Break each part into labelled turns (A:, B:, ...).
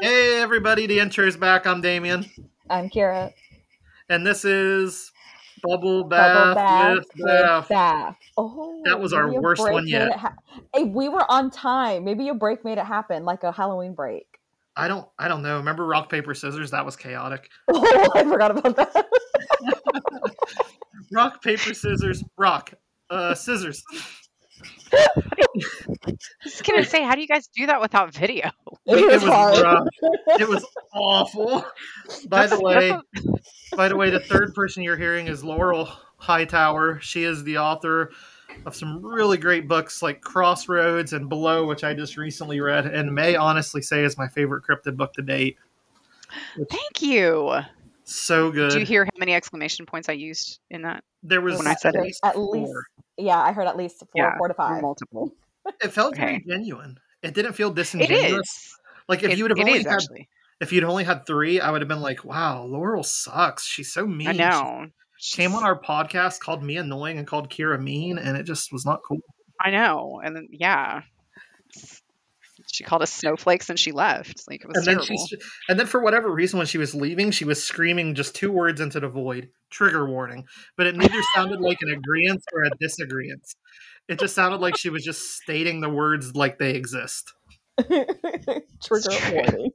A: Hey, everybody, the intro is back. I'm Damien.
B: I'm Kyra.
A: And this is Bubble Bath,
B: Bubble bath
A: with
B: with
A: Bath.
B: bath. Oh,
A: That was our worst one yet.
B: ha- hey, we were on time. Maybe a break made it happen, like a Halloween break.
A: I don't I don't know. Remember rock, paper, scissors? That was chaotic.
B: Oh, I forgot about that.
A: Rock, paper, scissors, rock. Uh scissors.
C: I was gonna say, how do you guys do that without video?
B: It, was, hard.
A: rough. It was awful. By the way,
C: that's
A: by the way, the third person you're hearing is Laurel Hightower. She is the author of some really great books like Crossroads and Below, which I just recently read, and may honestly say is my favorite cryptid book to date.
C: Thank you.
A: So good.
C: Do you hear how many exclamation points I used in that?
A: there was
C: when I said
A: at
C: it?
B: At least,
A: four.
B: Yeah, I heard at least four,
C: Yeah,
B: four to five.
C: Multiple.
A: It felt very genuine. It didn't feel disingenuous.
C: is.
A: Like if
C: It-
A: you would have only
C: is,
A: had
C: actually.
A: if you'd only had three, I would have been like, "Wow, Laurel sucks. She's so mean."
C: I
A: She
C: know.
A: came on our podcast, called me annoying, and called Kyra mean, and it just was not cool.
C: I know. And then yeah. She called us snowflakes and she left. Like it was
A: And then she, and then for whatever reason, when she was leaving, she was screaming just two words into the void: "Trigger warning." But it neither sounded like an agreement or a disagreement. It just sounded like she was just stating the words like they exist.
B: Trigger
C: true.
B: warning.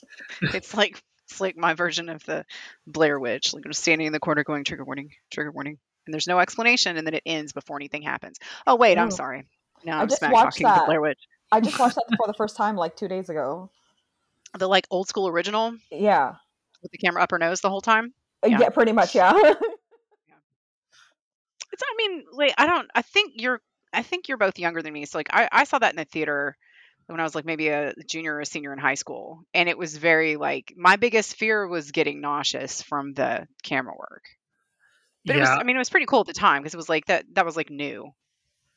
C: it's like it's like my version of the Blair Witch. Like I'm standing in the corner going trigger warning, trigger warning. And there's no explanation and then it ends before anything happens. Oh wait, I'm
B: Oh.
C: sorry. Now
B: I
C: I'm
B: just
C: smack
B: watched
C: talking the
B: that.
C: Blair Witch.
B: I just watched that for the first time like two days ago.
C: The like old school original
B: Yeah,
C: with the camera up her nose the whole time.
B: Uh, yeah,
C: Yeah.
B: pretty much. Yeah.
C: It's I mean, like I don't I think you're I think you're both younger than me. So like I, I saw that in the theater when I was like maybe a junior or a senior in high school. And it was very like my biggest fear was getting nauseous from the camera work. But it was I mean it was pretty cool at the time because it was like that that was like new,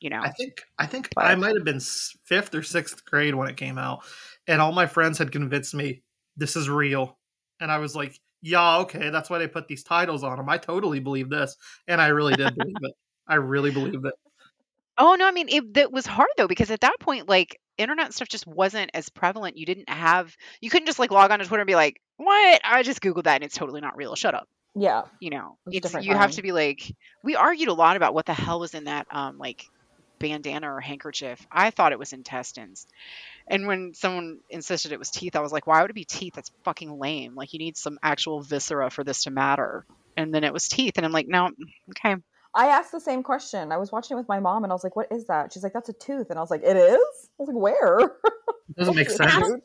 C: you know.
A: I think I think
C: But-
A: I might have been fifth or sixth grade when it came out, and all my friends had convinced me this is real, and I was like, "Yeah, okay, that's why they put these titles on them." I totally believe this, and I really did believe it. I really believed it.
C: Oh no, I mean it that was hard though because at that point like internet stuff just wasn't as prevalent. You didn't have you couldn't just like log on to Twitter and be like, "What? I just googled that and it's totally not real. Shut up."
B: yeah.
C: You know.
B: It was a
C: It's
B: different
C: you have to be like we argued a lot about what the hell was in that um like bandana or handkerchief. I thought it was intestines. And when someone insisted it was teeth, I was like, "Why would it be teeth? That's fucking lame. Like you need some actual viscera for this to matter." And then it was teeth and I'm like, "No, okay."
B: I asked the same question. I was watching it with my mom, and I was like, "What is that?" She's like, "That's a tooth," and I was like, "It is." I was like, "Where?"
A: It doesn't make sense.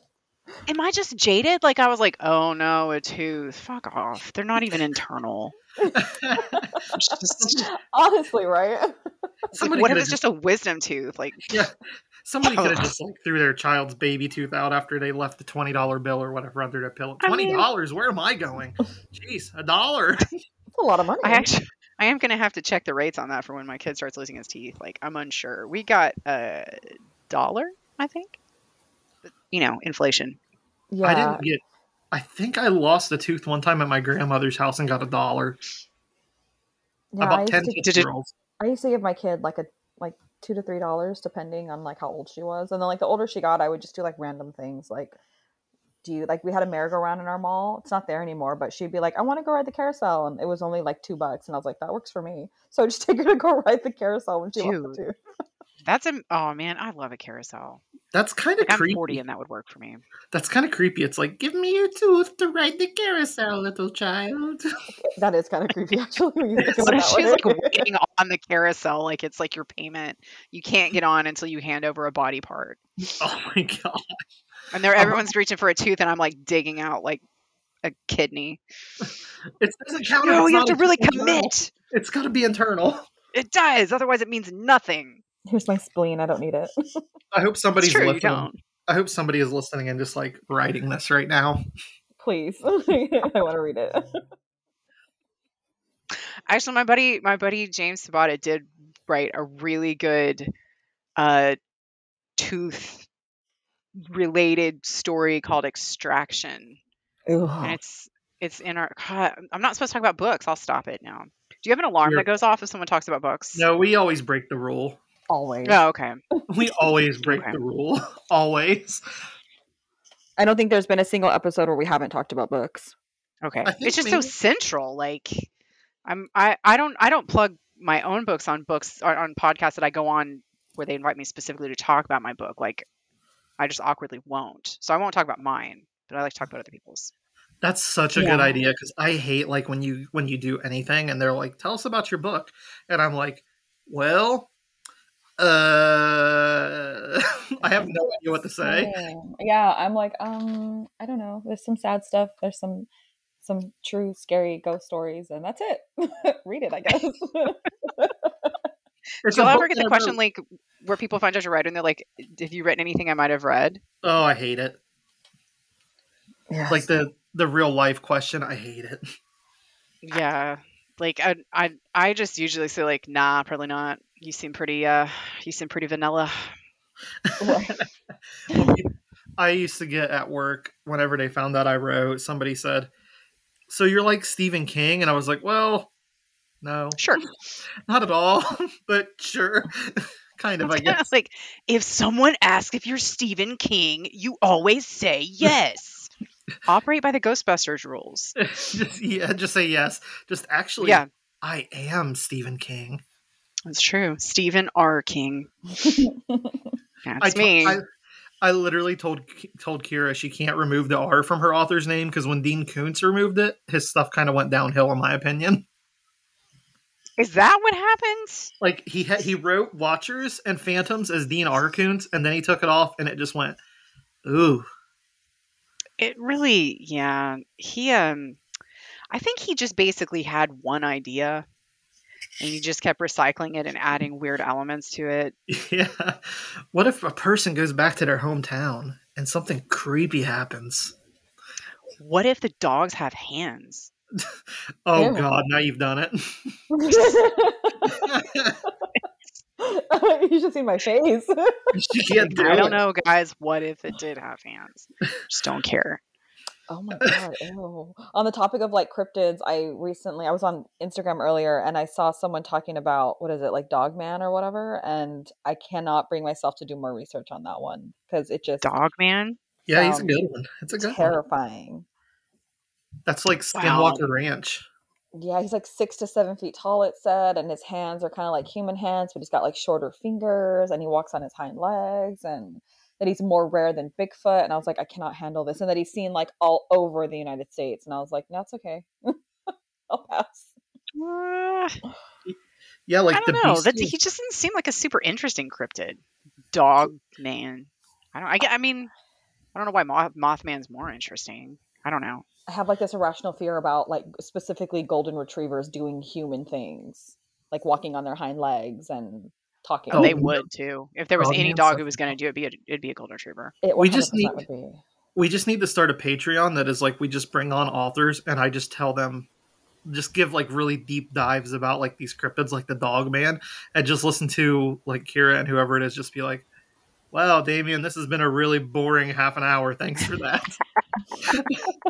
C: Am I just jaded? Like I was like, oh no, a tooth. Fuck off. They're not even internal. Just,
B: Honestly, right?
C: like,
A: Somebody
C: what if
A: coulda
C: it's just a wisdom tooth? Like,
A: yeah, somebody oh. could have just like threw their child's baby tooth out after they left the twenty dollar bill or whatever under their pillow.
C: I
A: Twenty
C: mean-
A: dollars? Where am I going? Jeez, a dollar.
B: It's a lot of money.
C: I actually, I am gonna have to check the rates on that for when my kid starts losing his teeth. Like, I'm unsure. We got a dollar, I think. But, you know, inflation.
B: yeah.
A: I didn't get. I think I lost a tooth one time at my grandmother's house and got a dollar.
B: yeah, I
A: About ten
B: to-
C: Did it-
A: rolls.
B: I used to give my kid like a like two to three dollars depending on like how old she was, and then like the older she got, I would just do like random things like. Do you like we had a merry-go-round in our mall? It's not there anymore, but she'd be like, "I want to go ride the carousel," and it was only like two bucks, and I was like, "That works for me." So I just take her to go ride the carousel when she wanted
C: Dude.
B: to.
C: That's a. Oh man, I love a carousel.
A: That's kind of
C: Like, I'm
A: creepy.
C: 40 and that would work for me.
A: That's kind of creepy. It's like, give me your tooth to ride the carousel, little child.
B: That is kind of creepy, actually. When you think
C: What
B: about
C: if
B: it
C: she's like waiting on the carousel, like it's like your payment? You can't get on until you hand over a body part,
A: Oh my god.
C: and there
A: Uh-huh.
C: everyone's reaching for a tooth, and I'm like digging out like a kidney.
A: It doesn't count.
C: No, you have to really
A: internal.
C: commit.
A: It's got to be internal.
C: It does, otherwise it means nothing.
B: Here's my spleen. I don't need it.
A: I hope somebody's
C: true, you
A: listening.
C: don't.
A: I hope somebody is listening and just like writing this right now.
B: Please, I want to read it.
C: Actually, my buddy, my buddy James Sabata did write a really good uh, tooth related story called Extraction, and it's it's in our. God, I'm not supposed to talk about books. I'll stop it now. Do you have an alarm
A: You're-
C: that goes off if someone talks about books?
A: No, we always break the rule.
B: Always.
C: Oh, okay.
A: We always break
C: Okay.
A: the rule. always.
B: I don't think there's been a single episode where we haven't talked about books.
C: Okay. It's just so central. Like I'm I I don't I don't plug my own books on books or on podcasts that I go on where they invite me specifically to talk about my book. Like I just awkwardly won't. So I won't talk about mine, but I like to talk about other people's.
A: That's such a good idea because I hate like when you when you do anything and they're like, "Tell us about your book," and I'm like, "Well, uh, I have no idea what to say."
B: Yeah, I'm like, um, I don't know. There's some sad stuff. There's some some true scary ghost stories, and that's it. Read it, I guess.
A: It's
C: Do
A: a
C: you ever get the question
A: wrote-
C: like where people find out you're a writer and they're like, "Have you written anything I might have read?"
A: "Oh, I hate it."
B: yeah.
A: Like the the real life question, I hate it.
C: Yeah. Like I I I just usually say like, "Nah, probably not." You seem pretty uh you seem pretty vanilla.
A: Well, I used to get at work whenever they found out I wrote. Somebody said, "So you're like Stephen King," and I was like, "Well, no,
C: Sure.
A: not at all, but sure, kind of, I guess."
C: like if someone asks if you're Stephen King, you always say yes. Operate by the Ghostbusters rules.
A: just, yeah, just say yes. Just actually,
C: Yeah,
A: I am Stephen King.
C: that's true. Stephen R. King.
A: I
C: That's
A: to-
C: me.
A: I, I literally told told Kyra she can't remove the R from her author's name because when Dean Koontz removed it, his stuff kind of went downhill, in my opinion.
C: Is that what happened?
A: Like he ha- he wrote Watchers and Phantoms as Dean R. Koontz, and then he took it off, and it just went, ooh.
C: It really, yeah. He, um, I think he just basically had one idea, and he just kept recycling it and adding weird elements to it.
A: Yeah. What if a person goes back to their hometown and something creepy happens?
C: What if the dogs have hands?
A: Oh
B: Ew.
A: God! Now you've done it.
B: you should see my face.
A: you do
C: I don't know, guys. What if it did have hands? Just don't care.
B: Oh my god! Ew. On the topic of like cryptids, I recently I was on Instagram earlier and I saw someone talking about what is it like Dogman or whatever, and I cannot bring myself to do more research on that one because it just
C: Dog man.
A: Yeah, he's a good one. It's a good one.
B: terrifying.
A: That's like
C: Wow.
A: Skinwalker Ranch.
B: Yeah, he's like six to seven feet tall. It said, and his hands are kind of like human hands, but he's got like shorter fingers, and he walks on his hind legs, and that he's more rare than Bigfoot. And I was like, I cannot handle this, and that he's seen like all over the United States. And I was like, no, it's okay. I'll pass.
C: Uh,
A: Yeah, like
C: I don't know.
A: beast.
C: That he just doesn't seem like a super interesting cryptid. Dog man. I don't. I, get- I mean, I don't know why Moth, Mothman's more interesting. I don't know.
B: I have like this irrational fear about like specifically golden retrievers doing human things, like walking on their hind legs and talking.
A: Oh,
C: they would too. If there was
A: Oh,
C: any dog
A: so-
C: who was going to do it, be a, it'd be a golden retriever.
B: It
A: We just need-
B: would be.
A: we just need to start a Patreon that is like we just bring on authors and I just tell them just give like really deep dives about like these cryptids like the dog man and just listen to like Kyra and whoever it is just be like Wow, Damien, this has been a really boring half an hour. Thanks for that.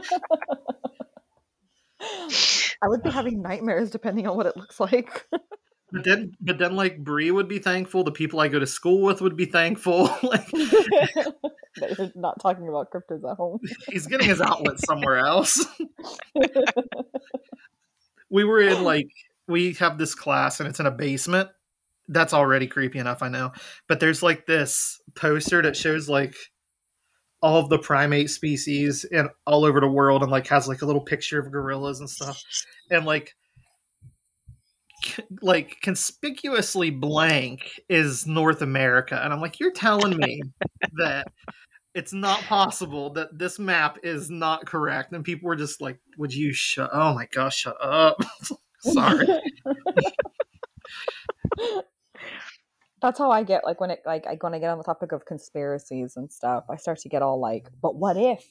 B: I would be having nightmares depending on what it looks like.
A: but then, but then, like Bree would be thankful. The people I go to school with would be thankful. like,
B: you're not talking about cryptids at home.
A: he's getting his outlet somewhere else. we were in like we have this class and it's in a basement. That's already creepy enough, I know. But there's like this poster that shows like all of the primate species and all over the world and like has like a little picture of gorillas and stuff. And like c- like conspicuously blank is North America. And I'm like, you're telling me that it's not possible that this map is not correct. And people were just like, would you shut oh my gosh, shut up. Sorry.
B: That's how I get like when it like I when I get on the topic of conspiracies and stuff, I start to get all like, but what if?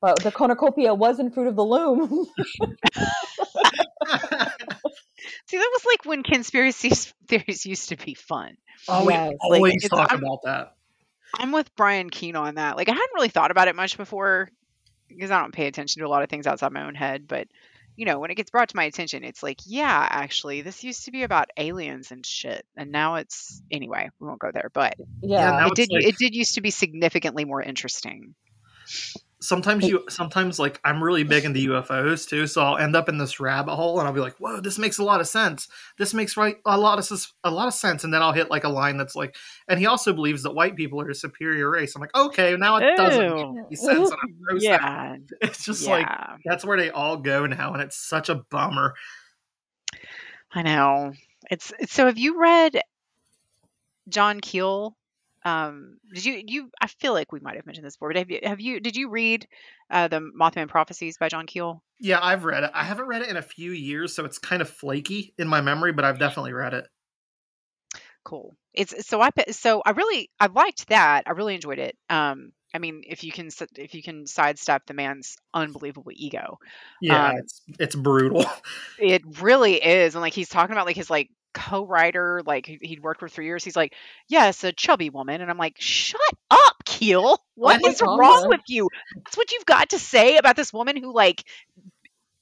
B: But the cornucopia was in Fruit of the Loom.
C: See, that was like when conspiracy theories used to be fun.
A: oh, we
B: Yes, like,
A: always
C: it's-
A: talk
C: I'm-
A: about that.
C: I'm with Brian Keene on that. Like, I hadn't really thought about it much before because I don't pay attention to a lot of things outside my own head. But you know, when it gets brought to my attention, it's like, yeah, actually, this used to be about aliens and shit, and now it's anyway. We won't go there, but
B: Yeah.
A: now
C: it did.
A: like-
C: it did used to be significantly more interesting.
A: Sometimes you sometimes like i'm really big into ufos too so i'll end up in this rabbit hole and i'll be like whoa this makes a lot of sense this makes right a lot of a lot of sense and then i'll hit like a line that's like and he also believes that white people are a superior race i'm like okay now it doesn't make any sense and I'm grossed out.
C: Yeah,
A: it's just like that's where they all go now and it's such a bummer
C: I know. It's so. Have you read John Keel? Um, did you you? I feel like we might have mentioned this before, but have you have you did you read uh, the Mothman Prophecies by John Keel?
A: yeah i've read it i haven't read it in a few years so it's kind of flaky in my memory but i've definitely read it
C: Cool. It's so I so I really I liked that. I really enjoyed it. Um, I mean, if you can if you can sidestep the man's unbelievable ego,
A: yeah
C: Um,
A: it's it's brutal
C: it really is. And like he's talking about like his like co-writer, like he- he'd worked for three years. He's like, yes, a chubby woman, and I'm like, shut up, Keel. Oh what
B: my
C: is wrong
B: God.
C: with you? That's what you've got to say about this woman who like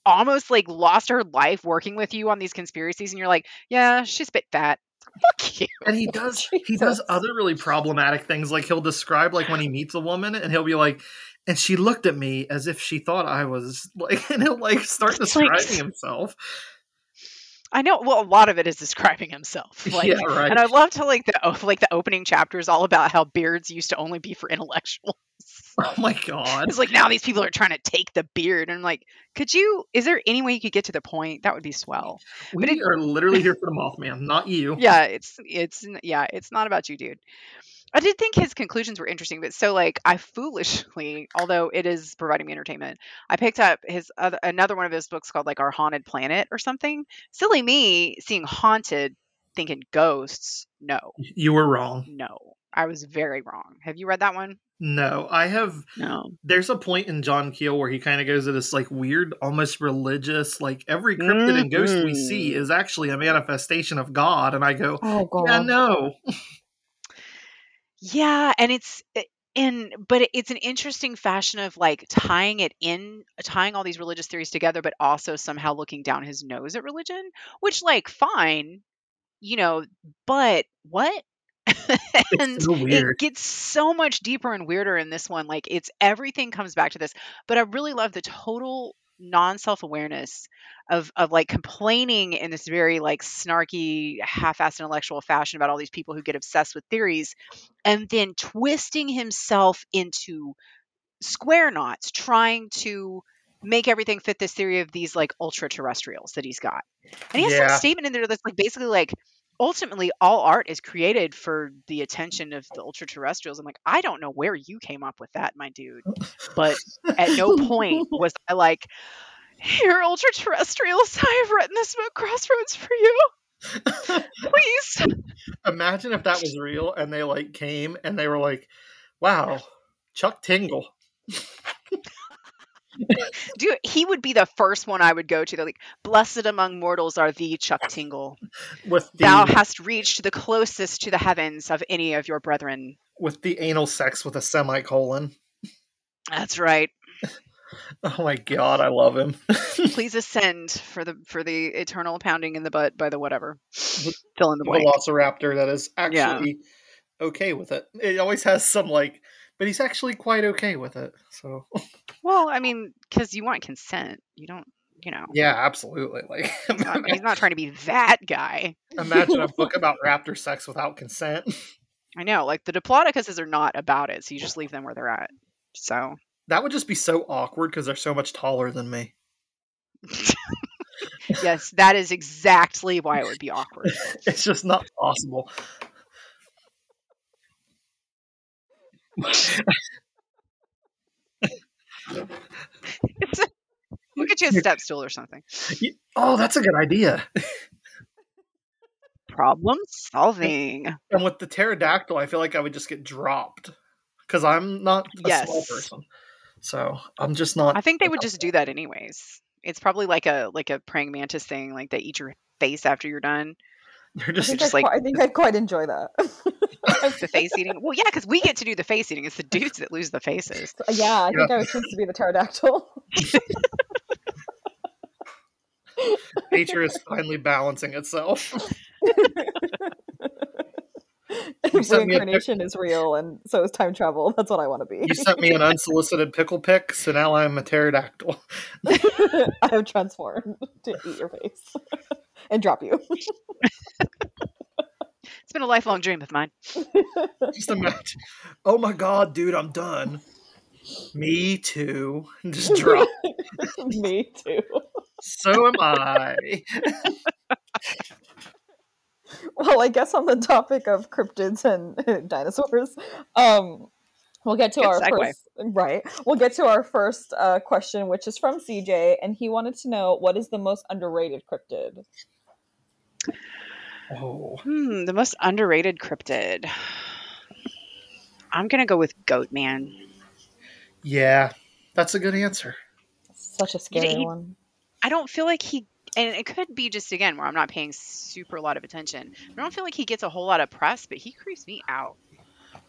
C: almost like lost her life working with you on these conspiracies, and you're like, yeah, she's a bit fat. Fuck you.
A: and he does he does other really problematic things like he'll describe like when he meets a woman and he'll be like and she looked at me as if she thought i was like and he'll like start
C: It's like-
A: describing himself
C: I know. Well, a lot of it is describing himself. Like,
A: yeah right
C: And I love to like the like the opening chapter is all about how beards used to only be for intellectuals.
A: oh my god
C: It's like now these people are trying to take the beard, and I'm like, could you? Is there any way you could get to the point? That would be swell.
A: we
C: it-
A: are literally here for the mothman not you
C: Yeah, it's it's yeah, it's not about you, dude. I did think his conclusions were interesting, but so like I foolishly, although it is providing me entertainment, I picked up his other, another one of his books called like Our Haunted Planet or something. Silly me, seeing haunted, thinking ghosts. No,
A: you were wrong
C: no, I was very wrong. Have you read that one?
A: no i have
C: No.
A: there's a point in john keel where he kind of goes to this like weird almost religious like every cryptid and ghost we see
C: Mhm.
A: is actually a manifestation of god and i go
B: Oh god.
A: yeah no
C: Yeah, and it's i- in but it- it's an interesting fashion of like tying it in tying all these religious theories together but also somehow looking down his nose at religion, which like fine, you know, but what? and
A: it's so weird
C: it gets so much deeper and weirder in this one. Like it's everything comes back to this. But I really love the total non-self-awareness of of like complaining in this very like snarky, half-assed intellectual fashion about all these people who get obsessed with theories, and then twisting himself into square knots, trying to make everything fit this theory of these like ultra terrestrials that he's got. And he has
A: Yeah.
C: some statement in there that's like basically like ultimately all art is created for the attention of the ultra terrestrials. I'm like, I don't know where you came up with that, my dude. But at no point was I like, here, ultra terrestrials, I have written this book Crossroads for you. Please.
A: Imagine if that was real and they like came and they were like, "Wow, Chuck Tingle."
C: Dude, he would be the first one I would go to. They're like, blessed among mortals are thee, Chuck Tingle.
A: with the
C: Thou hast reached the closest to the heavens of any of your brethren.
A: with the anal sex with a semicolon.
C: That's right.
A: Oh my god, I love him.
C: Please ascend for the for the eternal pounding in the butt by the whatever. Fill in the blank.
A: Velociraptor that is
C: Yeah.
A: actually okay with it. It always has some like, but he's actually quite okay with it. So
C: Well, I mean, because you want consent. You don't, you know.
A: yeah, absolutely. Like
C: He's not, he's not trying to be that guy.
A: imagine a book about raptor sex without consent.
C: I know. Like the Diplodocuses are not about it, so you just leave them where they're at. So
A: That would just be so awkward because they're so much taller than me.
C: yes, that is exactly why it would be awkward.
A: It's just not possible.
C: We'll get you a step stool or something.
A: Oh, that's a good idea.
C: Problem solving.
A: And with the pterodactyl, I feel like I would just get dropped because I'm not a small
C: Yes.
A: person. So I'm just not.
C: I think they would just do that anyways. It's probably like a like a praying mantis thing, like they eat your face after you're done.
A: They're
B: I
A: just
B: think,
C: just
B: I'd
C: like-
B: quite, I think I'd quite enjoy that.
C: The face eating. Well, yeah, because we get to do the face eating. It's the dudes that lose the faces.
B: Uh, yeah, I think I would choose to be the pterodactyl.
A: Nature is finally balancing itself.
B: If
A: sent me a pic-
B: reincarnation is real, and so is time travel. That's what I want to be.
A: You sent me an unsolicited pickle pick, so now I'm a pterodactyl.
B: I have transformed to eat your face and drop you.
C: It's been a lifelong dream of mine.
A: Just imagine. Oh my god, dude, I'm done. Me too. Just drop.
B: Me too.
A: so am I.
B: Well, I guess on the topic of cryptids and dinosaurs, um, we'll get to
C: Good
B: our
C: segue.
B: first right. We'll get to our first uh, question, which is from CJ, and he wanted to know what is the most underrated cryptid.
A: Oh.
C: Hmm, the most underrated cryptid. I'm gonna go with Goat Man.
A: Yeah, that's a good answer.
B: Such a scary
C: he-
B: one.
C: I don't feel like he, and it could be just again where I'm not paying super a lot of attention. I don't feel like he gets a whole lot of press, but he creeps me out.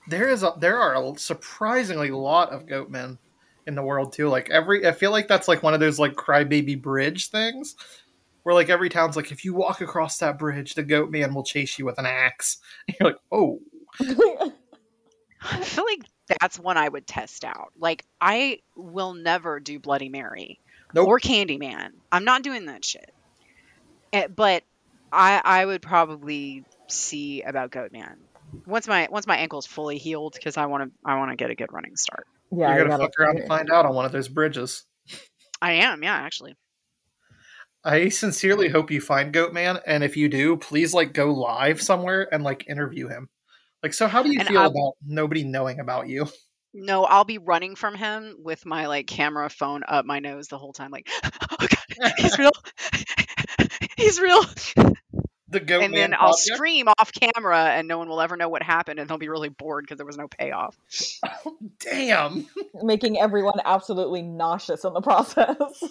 A: There is a there are a surprisingly lot of goat men in the world too. Like every I feel like that's like one of those like crybaby bridge things. Where like every town's like if you walk across that bridge, the goat man will chase you with an axe. And you're like, oh
C: I feel like that's one I would test out. Like I will never do Bloody Mary
A: Nope.
C: or Candyman. I'm not doing that shit. Eh, but I I would probably see about Goat Man once my once my ankle's fully healed because I want to I want to get a good running start.
B: yeah,
A: you're gonna
B: gotta-
A: fuck around and find out on one of those bridges.
C: I am, yeah, actually.
A: I sincerely hope you find Goatman, and if you do, please like go live somewhere and like interview him. Like, so how do you
C: And
A: feel
C: I-
A: about nobody knowing about you?
C: No, I'll be running from him with my like camera phone up my nose the whole time, like, oh god, he's real, he's real.
A: The Goatman.
C: and then I'll
A: podcast?
C: scream off camera, and no one will ever know what happened, and they'll be really bored because there was no payoff.
A: Damn.
B: making everyone absolutely nauseous in the process.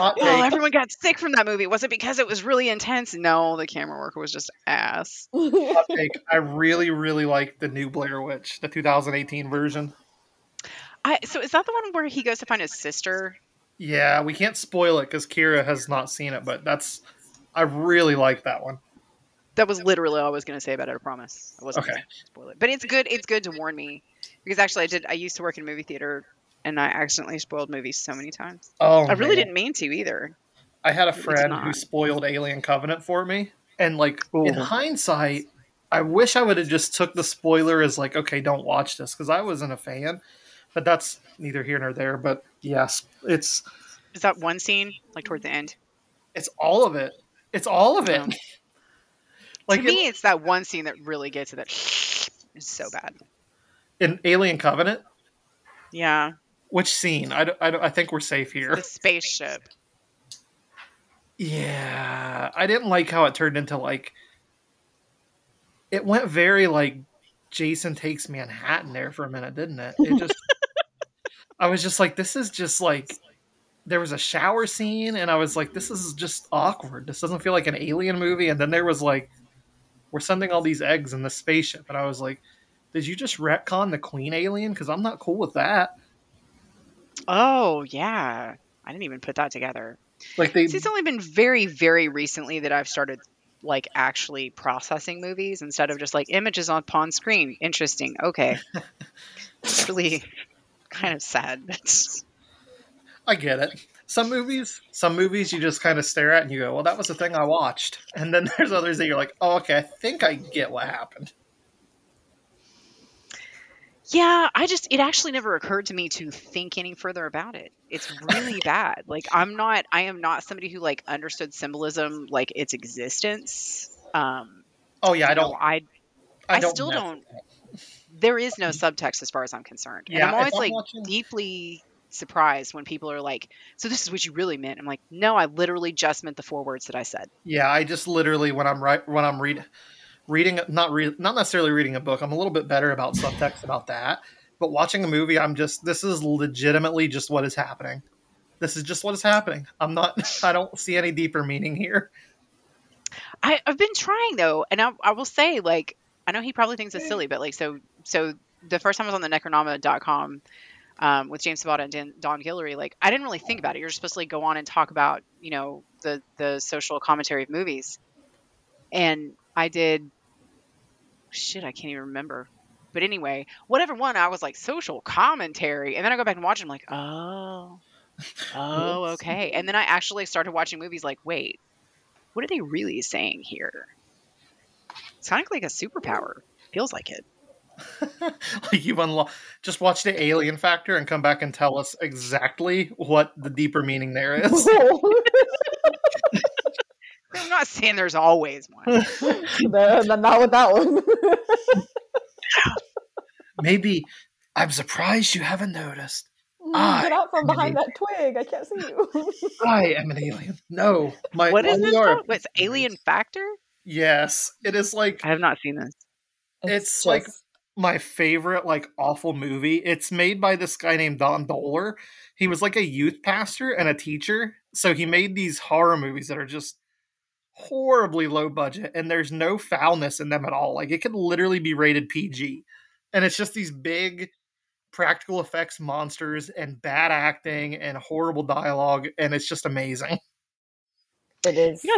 A: Hot
C: Oh,
A: take.
C: everyone got sick from that movie. Was it because it was really intense? No, the camera work was just ass.
A: Hot take. I really, really like the new Blair Witch, the 2018 version.
C: I so is that the one where he goes to find his sister?
A: Yeah, we can't spoil it because Kyra has not seen it, but that's. I really like that one.
C: That was literally all I was going to say about it. I promise. I wasn't
A: Okay.
C: going to spoil it, but it's good. It's good to warn me because actually, I did. I used to work in a movie theater, and I accidentally spoiled movies so many times.
A: Oh,
C: I really
A: man.
C: didn't mean to either.
A: I had a friend who spoiled Alien Covenant for me, and like in hindsight, I wish I would have just took the spoiler as like, okay, don't watch this because I wasn't a fan. But that's neither here nor there. But yes, it's
C: Is that one scene like toward the end?
A: it's all of it. It's all of it.
C: Yeah. Oh.
A: like
C: to me, it's that one scene that really gets it. That is so bad.
A: in, in Alien Covenant,
C: Yeah,
A: which scene? I, I, I think we're safe here.
C: the spaceship.
A: Yeah, I didn't like how it turned into like. It went very like Jason takes Manhattan there for a minute, didn't it? It just. I was just like, this is just like. There was a shower scene, and I was like, this is just awkward. This doesn't feel like an alien movie. And then there was like, we're sending all these eggs in the spaceship, and I was like, did you just retcon the Queen alien? Because I'm not cool with that.
C: Oh yeah, I didn't even put that together.
A: Like they,
C: See, it's only been very, very recently that I've started like actually processing movies instead of just like images on pawn screen. Interesting. Okay. it's really kind of sad. That's
A: I get it. Some movies, some movies you just kind of stare at and you go, "Well, that was the thing I watched." And then there's others that you're like, "Oh, okay, I think I get what happened."
C: Yeah, I just it actually never occurred to me to think any further about it. It's really bad. Like I'm not I am not somebody who like understood symbolism like its existence. Um
A: Oh yeah, I don't.
C: I
A: I,
C: I
A: don't
C: still don't-
A: that.
C: there is no subtext as far as I'm concerned.
A: Yeah,
C: and I'm always
A: I'm
C: like
A: watching-
C: deeply surprised when people are like, "So this is what you really meant." I'm like, "No, I literally just meant the four words that I said."
A: Yeah, I just literally when I'm right when I'm read, reading not re, not necessarily reading a book. I'm a little bit better about subtext about that. But watching a movie, I'm just this is legitimately just what is happening. This is just what is happening. I'm not. I don't see any deeper meaning here.
C: I, I've been trying though, and I, I will say, like, I know he probably thinks it's silly, but like, so so the first time I was on the Necronoma.com, um, with James Sabata and Dan, Don Guillory, like I didn't really think about it. You're supposed to like, go on and talk about you know the the social commentary of movies, and I did. Shit, I can't even remember. But anyway, whatever one, I was like social commentary, and then I go back and watch. it, I'm like, oh, oh, okay. And then I actually started watching movies. Like, wait, what are they really saying here? It's kind of like a superpower. Feels like it.
A: like you've unlocked. Just watch the Alien Factor and come back and tell us exactly what the deeper meaning there is.
C: I'm not saying there's always one.
B: no, not with that one.
A: Maybe I'm surprised you haven't noticed.
B: Mm, Get out from behind that twig. I can't see you.
A: I am an alien. No, my
C: what is
A: we
C: this? called? What's Alien Factor?
A: Yes, it is like
C: I have not seen this.
A: It's like- my favorite like awful movie. It's made by this guy named Don Dohler. He was like a youth pastor and a teacher, so he made these horror movies that are just horribly low budget and there's no foulness in them at all. Like it could literally be rated PG. And it's just these big practical effects monsters and bad acting and horrible dialogue and it's just amazing.
B: it is.
C: You know,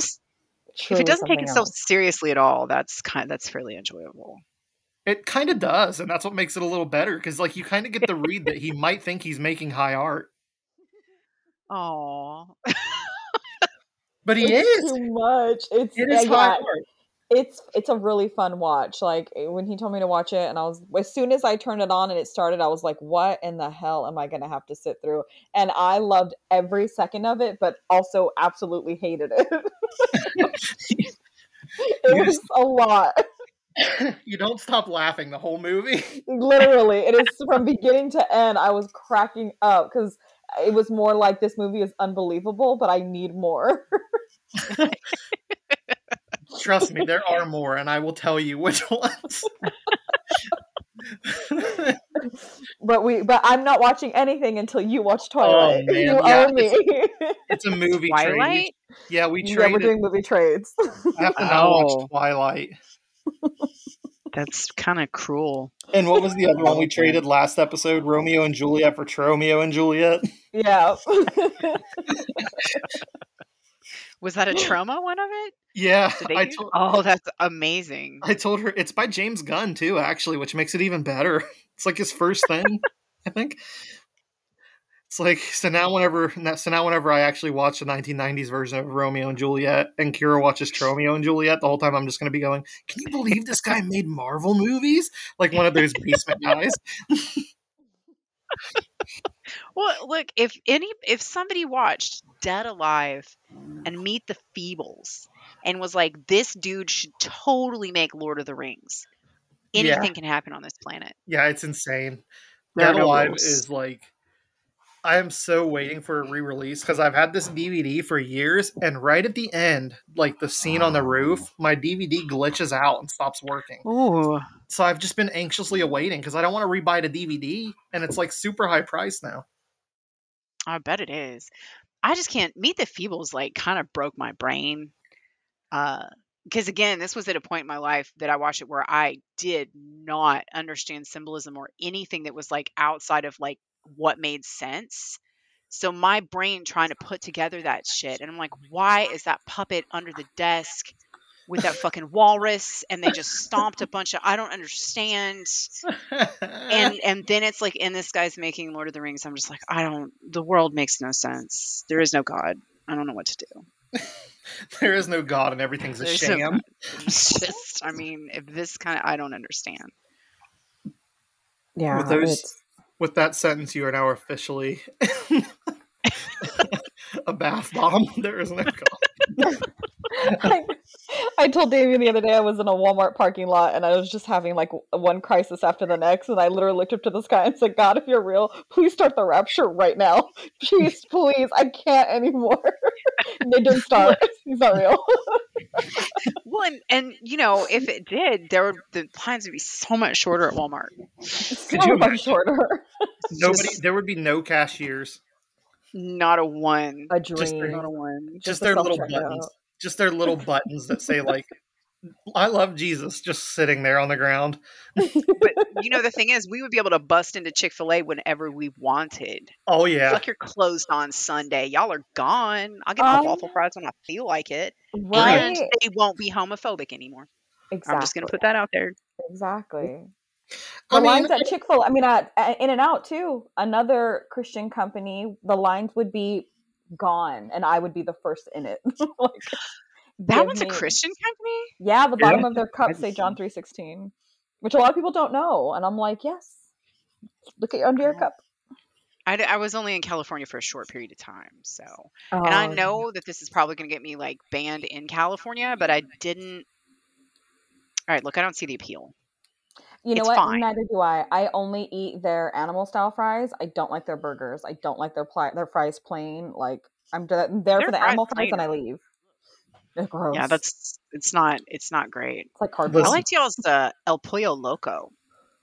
C: if it doesn't take itself
B: else.
C: seriously at all, that's kind that's fairly enjoyable.
A: It kind of does, and that's what makes it a little better because, like, you kind of get the read that he might think he's making high art,
C: Oh,
A: but he
B: it's
A: is.
B: too much. It's
A: It
B: yeah,
A: is
B: yeah,
A: art.
B: it's it's a really fun watch. Like eh, when he told me to watch it, and I was as soon as I turned it on and it started, I was like, "What in the hell am I going to have to sit through?" And I loved every second of it, but also absolutely hated it. it
A: You
B: was a lot.
A: you don't stop laughing the whole movie.
B: Literally, it is from beginning to end. I was cracking up because it was more like this movie is unbelievable, but I need more.
A: Trust me, there are more, and I will tell you which ones.
B: but we, but I'm not watching anything until you watch Twilight.
A: Oh,
B: you
A: yeah,
B: owe me.
A: it's a movie trade. We- yeah, we
B: yeah, we're doing movie trades.
A: I have to now
C: Oh.
A: watch Twilight.
C: That's kind of cruel.
A: And what was the other one we traded last episode? Romeo and Juliet for Tromeo and Juliet.
B: yeah.
C: Was that a trauma one of it?
A: Yeah, I
C: do-
A: told
C: oh, that's amazing.
A: I told her it's by James Gunn too, actually, which makes it even better. It's like his first thing, I think. It's like so now whenever so now whenever I actually watch the 1990s version of Romeo and Juliet and Kyra watches Romeo and Juliet, the whole time I'm just going to be going, "Can you believe this guy made Marvel movies?" Like one of those basement guys.
C: Well, look, if any if somebody watched Dead Alive and Meet the Feebles and was like, this dude should totally make Lord of the Rings.
A: Yeah.
C: Anything can happen on this planet.
A: Yeah, it's insane.
C: There are
A: Dead Alive
C: rules.
A: is like I am so waiting for a re-release because I've had this DVD for years, and right at the end, like the scene on the roof, my DVD glitches out and stops working.
C: Ooh.
A: So I've just been anxiously awaiting because I don't want to rebuy the DVD, and it's like super high price now.
C: I bet it is. I just can't meet the Feebles like kind of broke my brain. Uh because again, this was at a point in my life that I watched it where I did not understand symbolism or anything that was like outside of like what made sense. So my brain trying to put together that shit and I'm like, why is that puppet under the desk with that fucking walrus and they just stomped a bunch of I don't understand and and then it's like and this guy's making lord of the rings i'm just like i don't the world makes no sense there is no god i don't know what to do
A: there is no God, and everything's a
C: There's
A: sham.
C: God. it's just i mean if this kind of i don't understand
B: Yeah.
A: With those-
B: it's-
A: With that sentence, you are now officially a bath bomb. There is no God.
B: I, I told Damien the other day I was in a Walmart parking lot and I was just having like one crisis after the next, and I literally looked up to the sky and said, "God, if you're real, please start the rapture right now, please, please, I can't anymore." and it didn't start. He's not real.
C: well and, and you know if it did there would the lines would be so much shorter at walmart
B: so much shorter.
A: Nobody, there would be no cashiers.
C: Not a one
B: A
A: Just
B: dream.
C: not a one
A: Just
B: the
A: their little buttons. Just their little buttons that say like I love Jesus just sitting there on the ground.
C: But you know, the thing is, we would be able to bust into Chick fil A whenever we wanted.
A: Oh
C: It's
A: yeah.
C: like you're closed on Sunday. Y'all are gone. I'll get my
B: Um,
C: waffle fries when I feel like it.
B: Right.
C: And they won't be homophobic anymore.
B: Exactly.
C: I'm just to put that out there.
B: Exactly. The
A: I mean,
B: lines at Chick Fil. I mean, at, at In and Out too. Another Christian company. The lines would be gone, and I would be the first in it. like,
C: That
B: give
C: one's a Christian company?
B: Yeah, the
A: Yeah.
B: bottom of their cup say John three sixteen, which a lot of people don't know, and I'm like, yes. Look at your under your cup.
C: I was only in California for a short period of time. So, and I
B: Oh,
C: know that this is probably going to get me like banned in California, but I didn't. All right, look, I don't see the appeal.
B: You know
C: it's
B: what?
C: fine.
B: Neither do I. I only eat their animal style fries. I don't like their burgers. I don't like their pli- their fries plain. Like I'm d-
C: They're
B: for the
C: fries
B: animal fries,
C: plain
B: and I leave. They're gross.
C: Yeah, that's it's not it's not great.
B: it's like cardboard.
C: I
A: Listen.
C: liked y'all's uh, El Pollo Loco.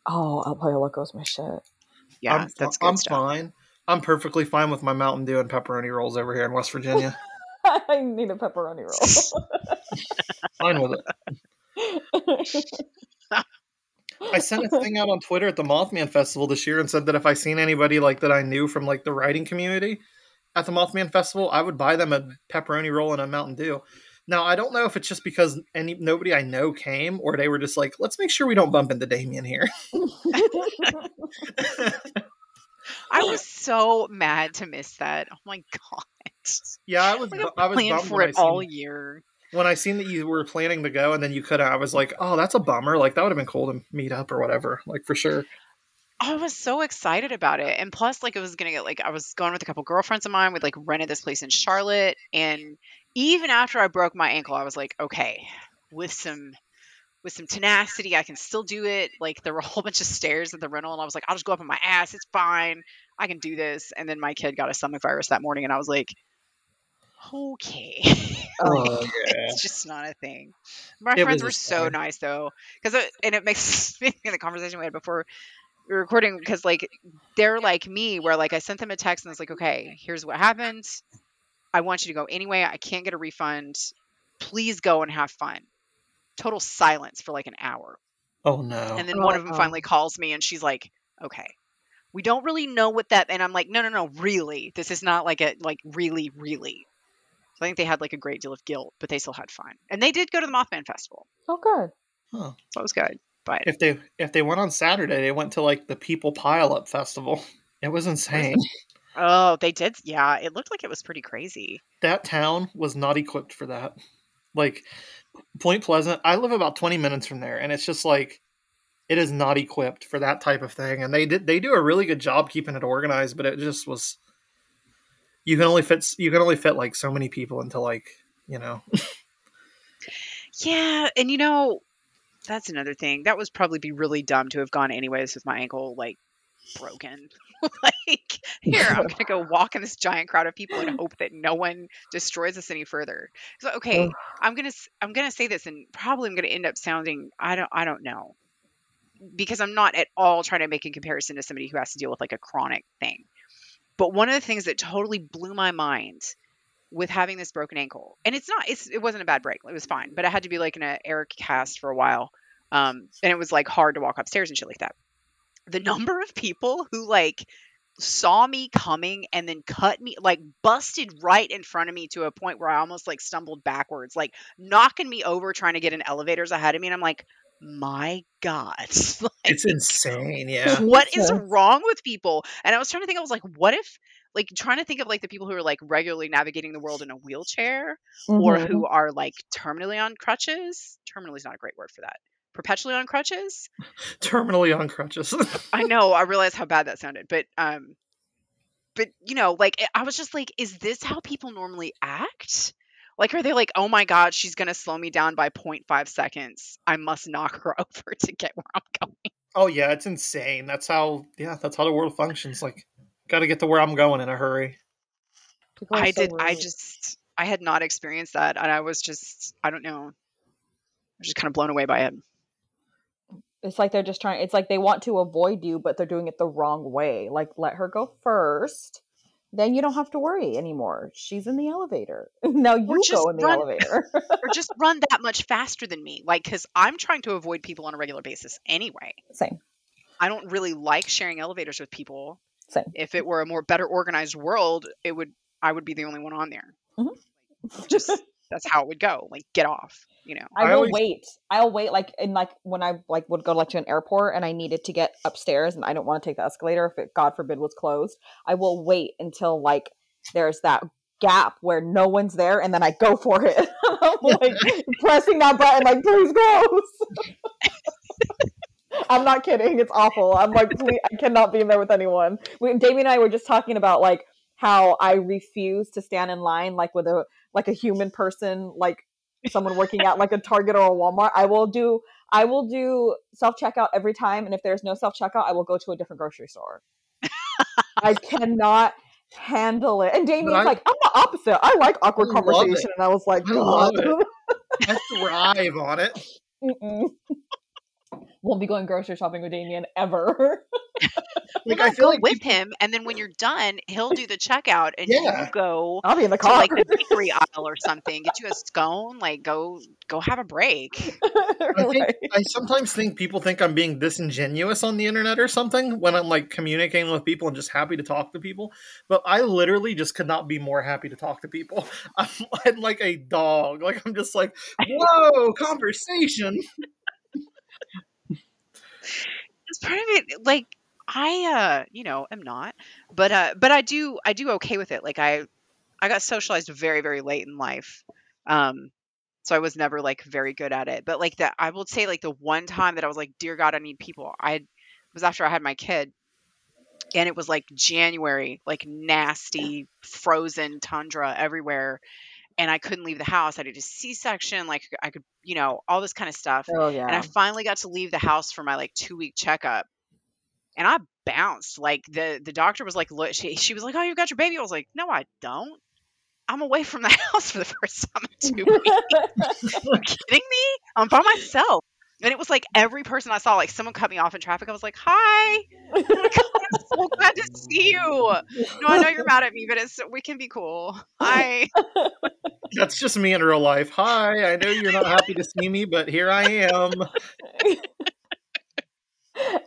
B: Oh, El Pollo Loco's my shit.
C: Yeah,
A: I'm,
C: that's
A: fi-
C: good
A: I'm
C: stuff.
A: fine. I'm perfectly fine with my Mountain Dew and pepperoni rolls over here in West Virginia.
B: I need a pepperoni roll.
A: fine with it. I sent a thing out on Twitter at the Mothman Festival this year and said that if I seen anybody like that I knew from like the writing community at the Mothman Festival, I would buy them a pepperoni roll and a Mountain Dew. Now I don't know if it's just because any nobody I know came or they were just like, let's make sure we don't bump into Damien here.
C: I was so mad to miss that. Oh my god!
A: yeah, I was I was bummed
C: for it all year.
A: When I seen that you were planning to go and then you couldn't. I was like, oh, that's a bummer. Like that would have been cool to meet up or whatever. Like for sure.
C: I was so excited about it, and plus, like, it was gonna get like I was going with a couple girlfriends of mine. We like rented this place in Charlotte, and even after I broke my ankle, I was like, okay, with some with some tenacity, I can still do it. Like there were a whole bunch of stairs at the rental, and I was like, I'll just go up on my ass. It's fine. I can do this. And then my kid got a stomach virus that morning, and I was like, okay.
A: Oh, yeah.
C: it's just not a thing. My
A: It
C: friends were so
A: fine.
C: nice though, because and it makes me think of the conversation we had before we were recording. Because like they're like me, where like I sent them a text and I was like, okay, here's what happened. I want you to go anyway. I can't get a refund. Please go and have fun. Total silence for like an hour.
A: Oh no.
C: And then one of them
B: Uh-oh.
C: finally calls me and she's like, okay. We don't really know what that and I'm like, no, no, no, really. This is not like a like really, really. So I think they had like a great deal of guilt, but they still had fun. And they did go to the Mothman Festival.
B: oh, good.
A: Huh.
C: So it was good. But
A: If they if they went on Saturday, they went to like the People Pile Up Festival. It was insane.
C: oh, they did yeah, it looked like it was pretty crazy.
A: that town was not equipped for that. Like Point Pleasant, I live about 20 minutes from there and it's just like it is not equipped for that type of thing and they did they do a really good job keeping it organized, but it just was you can only fit you can only fit like so many people into like, you know.
C: Yeah, and you know, that's another thing. That was probably be really dumb to have gone anyways with my ankle like broken. like, here, I'm gonna go walk in this giant crowd of people and hope that no one destroys us any further. So, okay. I'm gonna I'm gonna say this, and probably I'm gonna end up sounding I don't I don't know because I'm not at all trying to make a comparison to somebody who has to deal with like a chronic thing. But one of the things that totally blew my mind with having this broken ankle, and it's not, it's it wasn't a bad break, it was fine, but I had to be like in an air cast for a while, um, and it was like hard to walk upstairs and shit like that. The number of people who like saw me coming and then cut me like busted right in front of me to a point where I almost like stumbled backwards, like knocking me over trying to get in elevators ahead of me, and I'm like, my god, Like,
A: It's insane, yeah.
C: what is wrong with people? And I was trying to think, I was like, what if, like, trying to think of like the people who are like regularly navigating the world in a wheelchair or
B: Mhm.
C: who are like terminally on crutches. Terminally is not a great word for that. Perpetually on crutches.
A: Terminally on crutches.
C: I know. I realize how bad that sounded, but um, but you know, like I was just like, is this how people normally act? Like, are they like, oh my god, she's gonna slow me down by 0.5 seconds. I must knock her over to get where I'm going.
A: oh yeah, it's insane. That's how yeah, that's how the world functions. Like got to get to where I'm going in a hurry.
C: I
B: so
C: did. I just I had not experienced that, and I was just I don't know. I was just kind of blown away by it.
B: It's like they're just trying. It's like they want to avoid you, but they're doing it the wrong way. Like let her go first, then you don't have to worry anymore. She's in the elevator. now you go in the
C: run-
B: elevator.
C: or just run that much faster than me. Like, because I'm trying to avoid people on a regular basis anyway.
B: Same.
C: I don't really like sharing elevators with people.
B: Same.
C: If it were a more better organized world, it would I would be the only one on there.
B: Mhm.
C: Just that's how it would go. Like, get off. You know.
B: I
A: I
B: will
A: always-
B: wait. I'll wait like in like when I like would go like to an airport and I needed to get upstairs and I don't want to take the escalator if it God forbid was closed. I will wait until like there's that gap where no one's there and then I go for it. I'm like pressing that button like please close. I'm not kidding. It's awful. I'm like, please, I cannot be in there with anyone. We, Damien and I were just talking about like how I refuse to stand in line like with a like a human person, like someone working at like a Target or a Walmart. I will do I will do self checkout every time, and if there's no self checkout, I will go to a different grocery store. I cannot handle it. And Damien's
A: I-
B: like, I'm the opposite. I like awkward
A: I
B: conversation, and I was like,
A: I love
B: God.
A: I thrive on it.
B: Won't be going grocery shopping with Damien ever.
C: Well,
A: Like I
C: no,
A: feel
C: go
A: like
C: with him, and then when you're done, he'll do the checkout, and
A: Yeah.
C: you go
B: I'll be in the
C: to
B: car.
C: like the bakery aisle or something. Get you a scone. Like, go go have a break.
A: I think I sometimes think people think I'm being disingenuous on the internet or something when I'm like communicating with people and just happy to talk to people. But I literally just could not be more happy to talk to people. I'm, I'm like a dog. Like I'm just like, whoa, conversation.
C: It's part of it. Like, I uh, you know, am not, but uh, but I do I do okay with it. Like, I I got socialized very very late in life. Um, so I was never like very good at it. But like that, I will say like the one time that I was like, dear God, I need people. I was after I had my kid, and it was like January, like nasty frozen tundra everywhere, and I couldn't leave the house. I did a C-section, like I could, you know, all this kind of stuff.
B: Oh yeah.
C: And I finally got to leave the house for my like two week checkup, and I bounced. Like the the doctor was like, look, she she was like, oh, you've got your baby. I was like, no, I don't. I'm away from the house for the first time in two weeks. you kidding me? I'm by myself. And it was like every person I saw, like someone cut me off in traffic. I was like, "Hi, oh God, I'm so glad to see you." No, I know you're mad at me, but it's we can be cool. Hi.
A: That's just me in real life. Hi, I know you're not happy to see me, but here I am.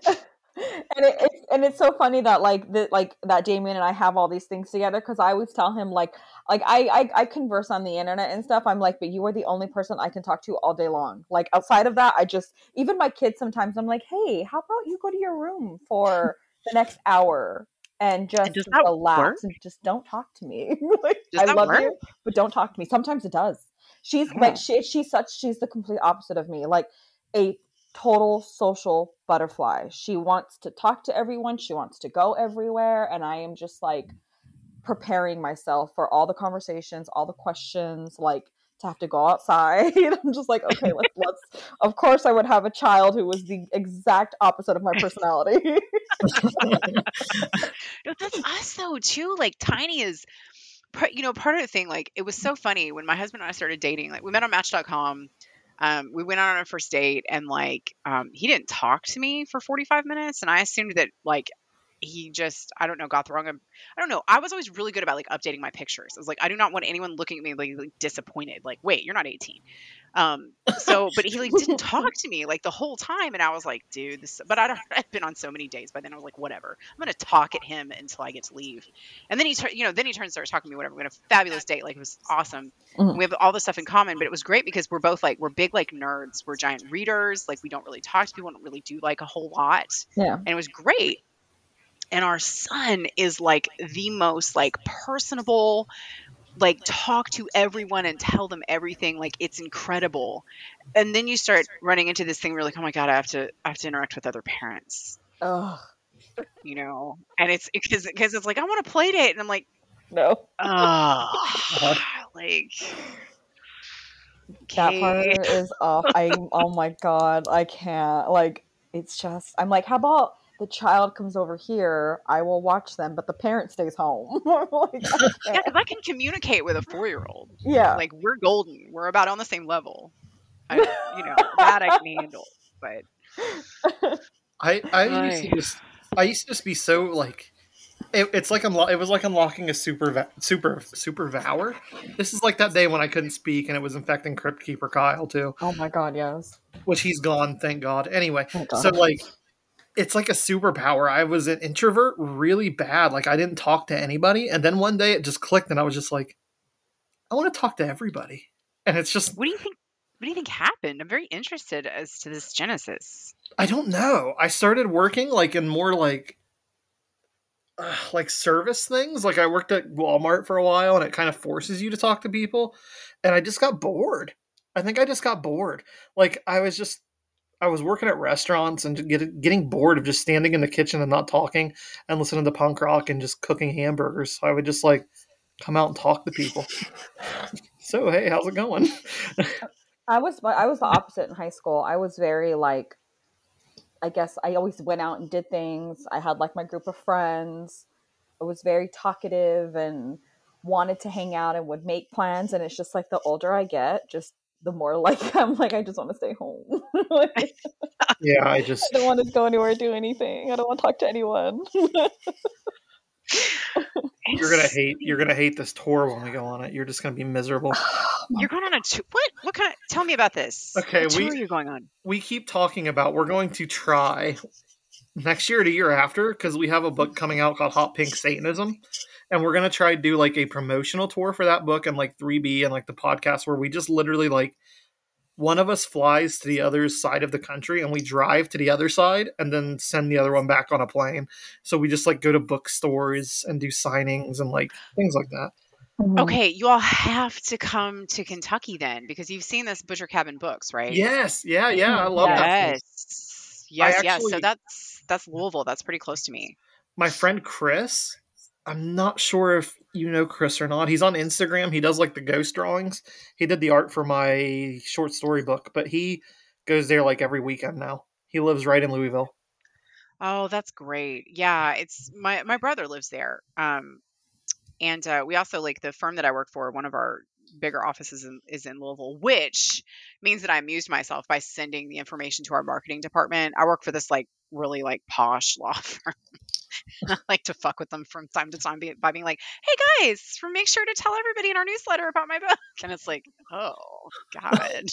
B: and it, it's and it's so funny that like that like that Damien and I have all these things together because I always tell him like like I, I I converse on the internet and stuff. I'm like, but you are the only person I can talk to all day long. Like outside of that, I just even my kids sometimes I'm like, hey, how about you go to your room for the next hour and just relax
C: work?
B: and just don't talk to me. like,
C: Does
B: I love
C: work?
B: you, but don't talk to me. Sometimes it does. She's like she she's such she's the complete opposite of me. Like a total social butterfly. She wants to talk to everyone, she wants to go everywhere, and I am just like preparing myself for all the conversations, all the questions, like to have to go outside. I'm just like, okay, let's let's of course I would have a child who was the exact opposite of my personality.
C: That's us though too. Like Tiny is, you know, part of the thing. Like it was so funny when my husband and I started dating. Like we met on Match.com. Um, we went on our first date, and like um, he didn't talk to me for 45 minutes, and I assumed that like he just I don't know got the wrong. I don't know. I was always really good about like updating my pictures. I was like I do not want anyone looking at me like, like disappointed. Like wait, you're not 18. Um, so, but he like didn't talk to me like the whole time, and I was like, dude, this. But I I'd been on so many dates by then. I was like, whatever. I'm gonna talk at him until I get to leave. And then he, tur- you know, then he turns and starts talking to me. Whatever. We had a fabulous date. Like it was awesome.
B: Mhm.
C: We have all this stuff in common, but it was great because we're both like we're big like nerds. We're giant readers. Like we don't really talk to people. Don't really do like a whole lot.
B: yeah.
C: And it was great. And our son is like the most like personable like talk to everyone and tell them everything like it's incredible and then you start running into this thing where you're like oh my god i have to i have to interact with other parents
B: oh
C: you know and it's because because it's like i want to play date and i'm like
B: no.
C: oh like
B: That
C: okay.
B: part is off. I oh my god, I can't. Like it's just I'm like, how about the child comes over here, I will watch them, but the parent stays home. like, I
C: yeah
B: can't.
C: because i can communicate with a four-year-old
B: yeah.
C: like we're golden we're about on the same level I, you know that i can handle but
A: I I used to just I used to just be so like It, it's like unlo- it was like unlocking a super va- super super vower. This is like that day when I couldn't speak and it was infecting Crypt Keeper Kyle too,
B: Oh my god, yes.
A: which he's gone, thank God. Anyway,
B: Thank God.
A: so like it's like a superpower. I was an introvert really bad. Like I didn't talk to anybody, and then one day it just clicked, and I was just like, I want to talk to everybody. And it's just
C: What do you think? What do you think happened? I'm very interested as to this genesis.
A: I don't know. I started working like in more like uh, like service things. Like I worked at Walmart for a while and it kind of forces you to talk to people and I just got bored. I think I just got bored. Like I was just I was working at restaurants and get, getting bored of just standing in the kitchen and not talking and listening to punk rock and just cooking hamburgers. So I would just like come out and talk to people. so hey, how's it going?
B: I was I was the opposite in high school. I was very like I guess I always went out and did things. I had like my group of friends. I was very talkative and wanted to hang out and would make plans and it's just like the older I get, just the more like I'm like I just want to stay home. Like,
A: yeah, I just
B: I don't want to go anywhere or do anything. I don't want to talk to anyone.
A: you're gonna hate you're gonna hate this tour when we go on it. You're just gonna be miserable.
C: Oh you're going on a tour. What? What kind? Of, tell me about this.
A: Okay,
C: what
A: we-
C: tour are you going on?
A: we keep talking about we're going to try next year or the year after because we have a book coming out called Hot Pink Satanism, and we're gonna try to do like a promotional tour for that book and like 3B and like the podcast where we just literally like one of us flies to the other side of the country and we drive to the other side and then send the other one back on a plane. So we just like go to bookstores and do signings and like things like that.
B: Mm-hmm.
C: Okay, you all have to come to Kentucky then because you've seen this Butcher Cabin books, right?
A: Yes, yeah, yeah, I love that.
C: Yes. Yes, yes. So that's that's Louisville. That's pretty close to me.
A: my friend Chris. I'm not sure if you know Chris or not. He's on Instagram. He does like the ghost drawings. He did the art for my short story book, but he goes there like every weekend now. He lives right in Louisville.
C: Oh, that's great. Yeah, it's my my brother lives there. Um, and uh, we also like the firm that I work for. One of our bigger offices in, is in Louisville, which means that I amused myself by sending the information to our marketing department. I work for this like really like posh law firm. I like to fuck with them from time to time be- by being like, "Hey guys, make sure to tell everybody in our newsletter about my book." And it's like, "Oh God,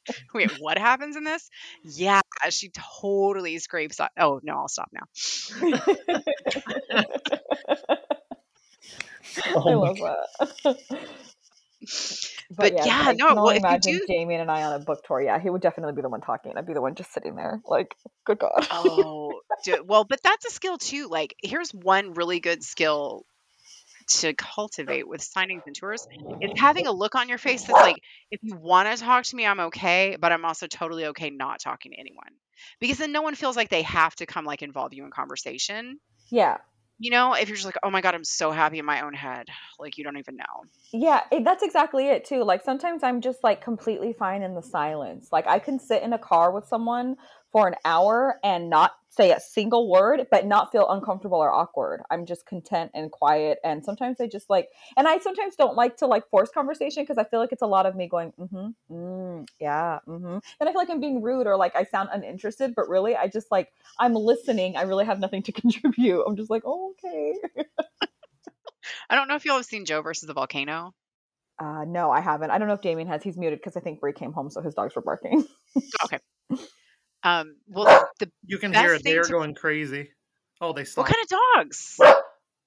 C: wait, what happens in this?" Yeah, she totally scrapes. On- oh no, I'll stop now.
B: Oh I
A: Oh my
B: love that.
C: But yeah,
B: I
C: no, well, if you
B: imagine
C: do-
B: Damien and I on a book tour. Yeah, he would definitely be the one talking. I'd be the one just sitting there, like, good God.
C: Oh, well, but that's a skill too. Like, here's one really good skill to cultivate with signings and tours is having a look on your face that's like, if you want to talk to me, I'm okay, but I'm also totally okay not talking to anyone. Because then no one feels like they have to come like involve you in conversation.
B: yeah,
C: You know, if you're just like, oh my God, I'm so happy in my own head. Like, you don't even know.
B: yeah, it, that's exactly it too. Like sometimes I'm just like completely fine in the silence. Like I can sit in a car with someone for an hour and not say a single word, but not feel uncomfortable or awkward. I'm just content and quiet. And sometimes I just like, and I sometimes don't like to like force conversation because I feel like it's a lot of me going, mm-hmm, mm, yeah, mm-hmm. And I feel like I'm being rude or like I sound uninterested, but really I just like I'm listening. I really have nothing to contribute. I'm just like, oh, okay.
C: I don't know if y'all have seen Joe versus the volcano.
B: Uh, no, I haven't. I don't know if Damien has. He's muted because I think Brie came home, so his dogs were barking.
C: Um, well, the
A: You can hear it. They're
C: to-
A: going crazy. Oh, they
C: what kind of dogs? You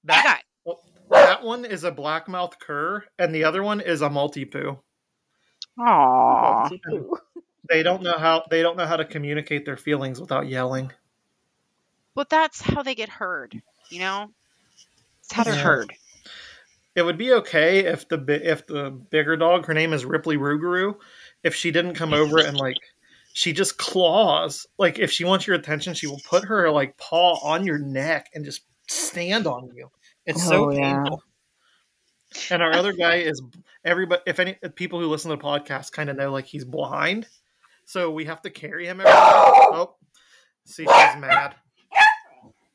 A: that,
C: got
A: well, that one is a blackmouth cur, and the other one is a Maltipoo.
C: Aww.
A: They don't know how they don't know how to communicate their feelings without yelling.
C: But that's how they get heard, you know? It's how they're
A: Yeah.
C: heard.
A: It would be okay if the bi- if the bigger dog, her name is Ripley Rougarou, if she didn't come over and like she just claws. Like if she wants your attention, she will put her like paw on your neck and just stand on you. It's so
B: Oh, yeah.
A: painful. And our other guy is everybody. If any people who listen to the podcast kind of know, like he's blind, so we have to carry him. Every oh, see, she's mad.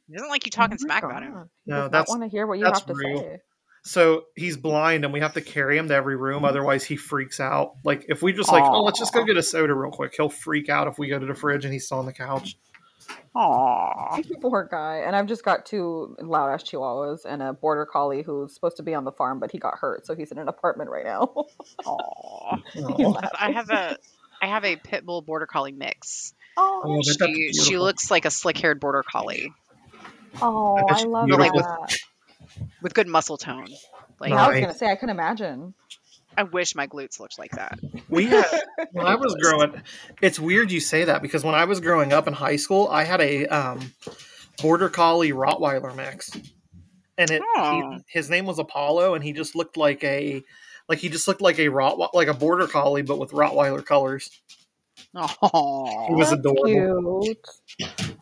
C: It doesn't like you talking
B: Oh my
C: smack about him.
B: God. He
A: No,
B: does not
A: that's-
B: want to hear what you have to
A: real.
B: say.
A: So he's blind, and we have to carry him to every room. Otherwise, he freaks out. Like if we just like, oh, let's just go get a soda real quick, he'll freak out if we go to the fridge and he's still on the couch.
C: Aww.
B: Poor guy. And I've just got two loud ass chihuahuas and a border collie who's supposed to be on the farm, but he got hurt, so he's in an apartment right now.
C: Aww.
A: Oh,
C: I have a I have a pit bull border collie mix.
B: oh,
A: but that's
C: She she looks like a slick haired border collie
B: oh, I
A: That's
B: love
A: beautiful.
B: that.
C: with good muscle tone. Like
B: I was gonna say I can imagine.
C: I wish my glutes looked like that.
A: We had when I was growing. It's weird you say that because when I was growing up in high school, I had a um, border collie Rottweiler mix, and it
C: Oh.
A: he, his name was Apollo, and he just looked like a like he just looked like a Rott like a border collie, but with Rottweiler colors. He
C: Aww.
A: was adorable.
B: Cute.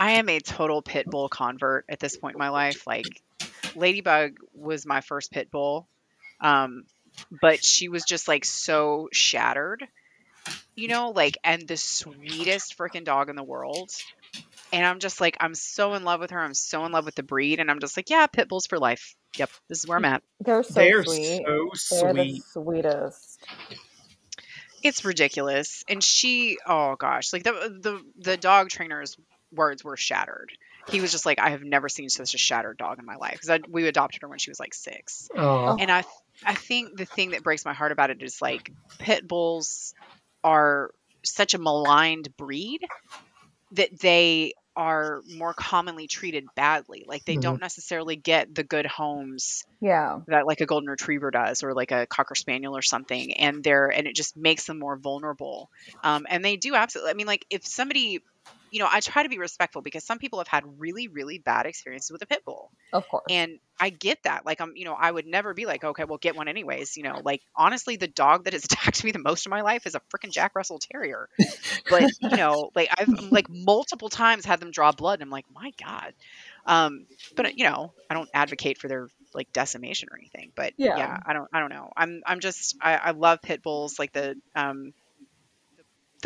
C: I am a total pit bull convert at this point in my life. Like Ladybug was my first pit bull. Um, but she was just like so shattered. You know, like and the sweetest freaking dog in the world. And I'm just like, I'm so in love with her. I'm so in love with the breed. And I'm just like, yeah, pit bulls for life. Yep, this is where I'm at.
B: They're so
A: They're
B: sweet.
A: so
B: They're
A: sweet.
B: the sweetest.
C: It's ridiculous. And she, oh gosh, like the the the dog trainer's words were shattered. He was just like, I have never seen such a shattered dog in my life because we adopted her when she was like six.
A: Oh,
C: And I I think the thing that breaks my heart about it is like pit bulls are such a maligned breed that they are more commonly treated badly. Like they
A: Mhm.
C: don't necessarily get the good homes
B: Yeah.
C: that like a golden retriever does or like a cocker spaniel or something and they're and it just makes them more vulnerable um, and they do absolutely i mean like if somebody you know i try to be respectful because some people have had really really bad experiences with a pit bull
B: Of course.
C: and i get that like i'm you know i would never be like okay well get one anyways you know like honestly the dog that has attacked me the most in my life is a freaking jack russell terrier but you know like i've like multiple times had them draw blood and i'm like my god um but you know i don't advocate for their like decimation or anything but
B: Yeah.
C: yeah, i don't i don't know i'm i'm just I, I love pit bulls like the um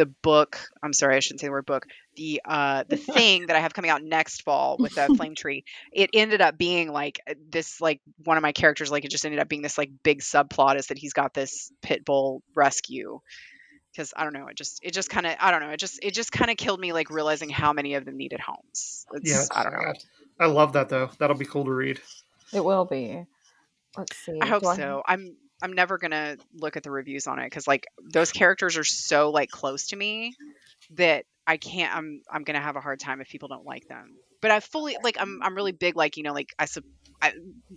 C: the book i'm sorry i shouldn't say the word book the uh the thing that i have coming out next fall with the flame tree it ended up being like uh, this like one of my characters like it just ended up being this like big subplot is that he's got this pit bull rescue because i don't know it just it just kind of i don't know it just it just kind of killed me like realizing how many of them needed homes it's,
A: yeah, it's
C: i don't know.
A: I love that though. That'll be cool to read.
B: it will be. Let's see.
C: I hope
B: Do
C: so. I'm I'm never gonna look at the reviews on it because like those characters are so like close to me that I can't. I'm I'm gonna have a hard time if people don't like them. But I fully like I'm I'm really big like you know like I, sub, I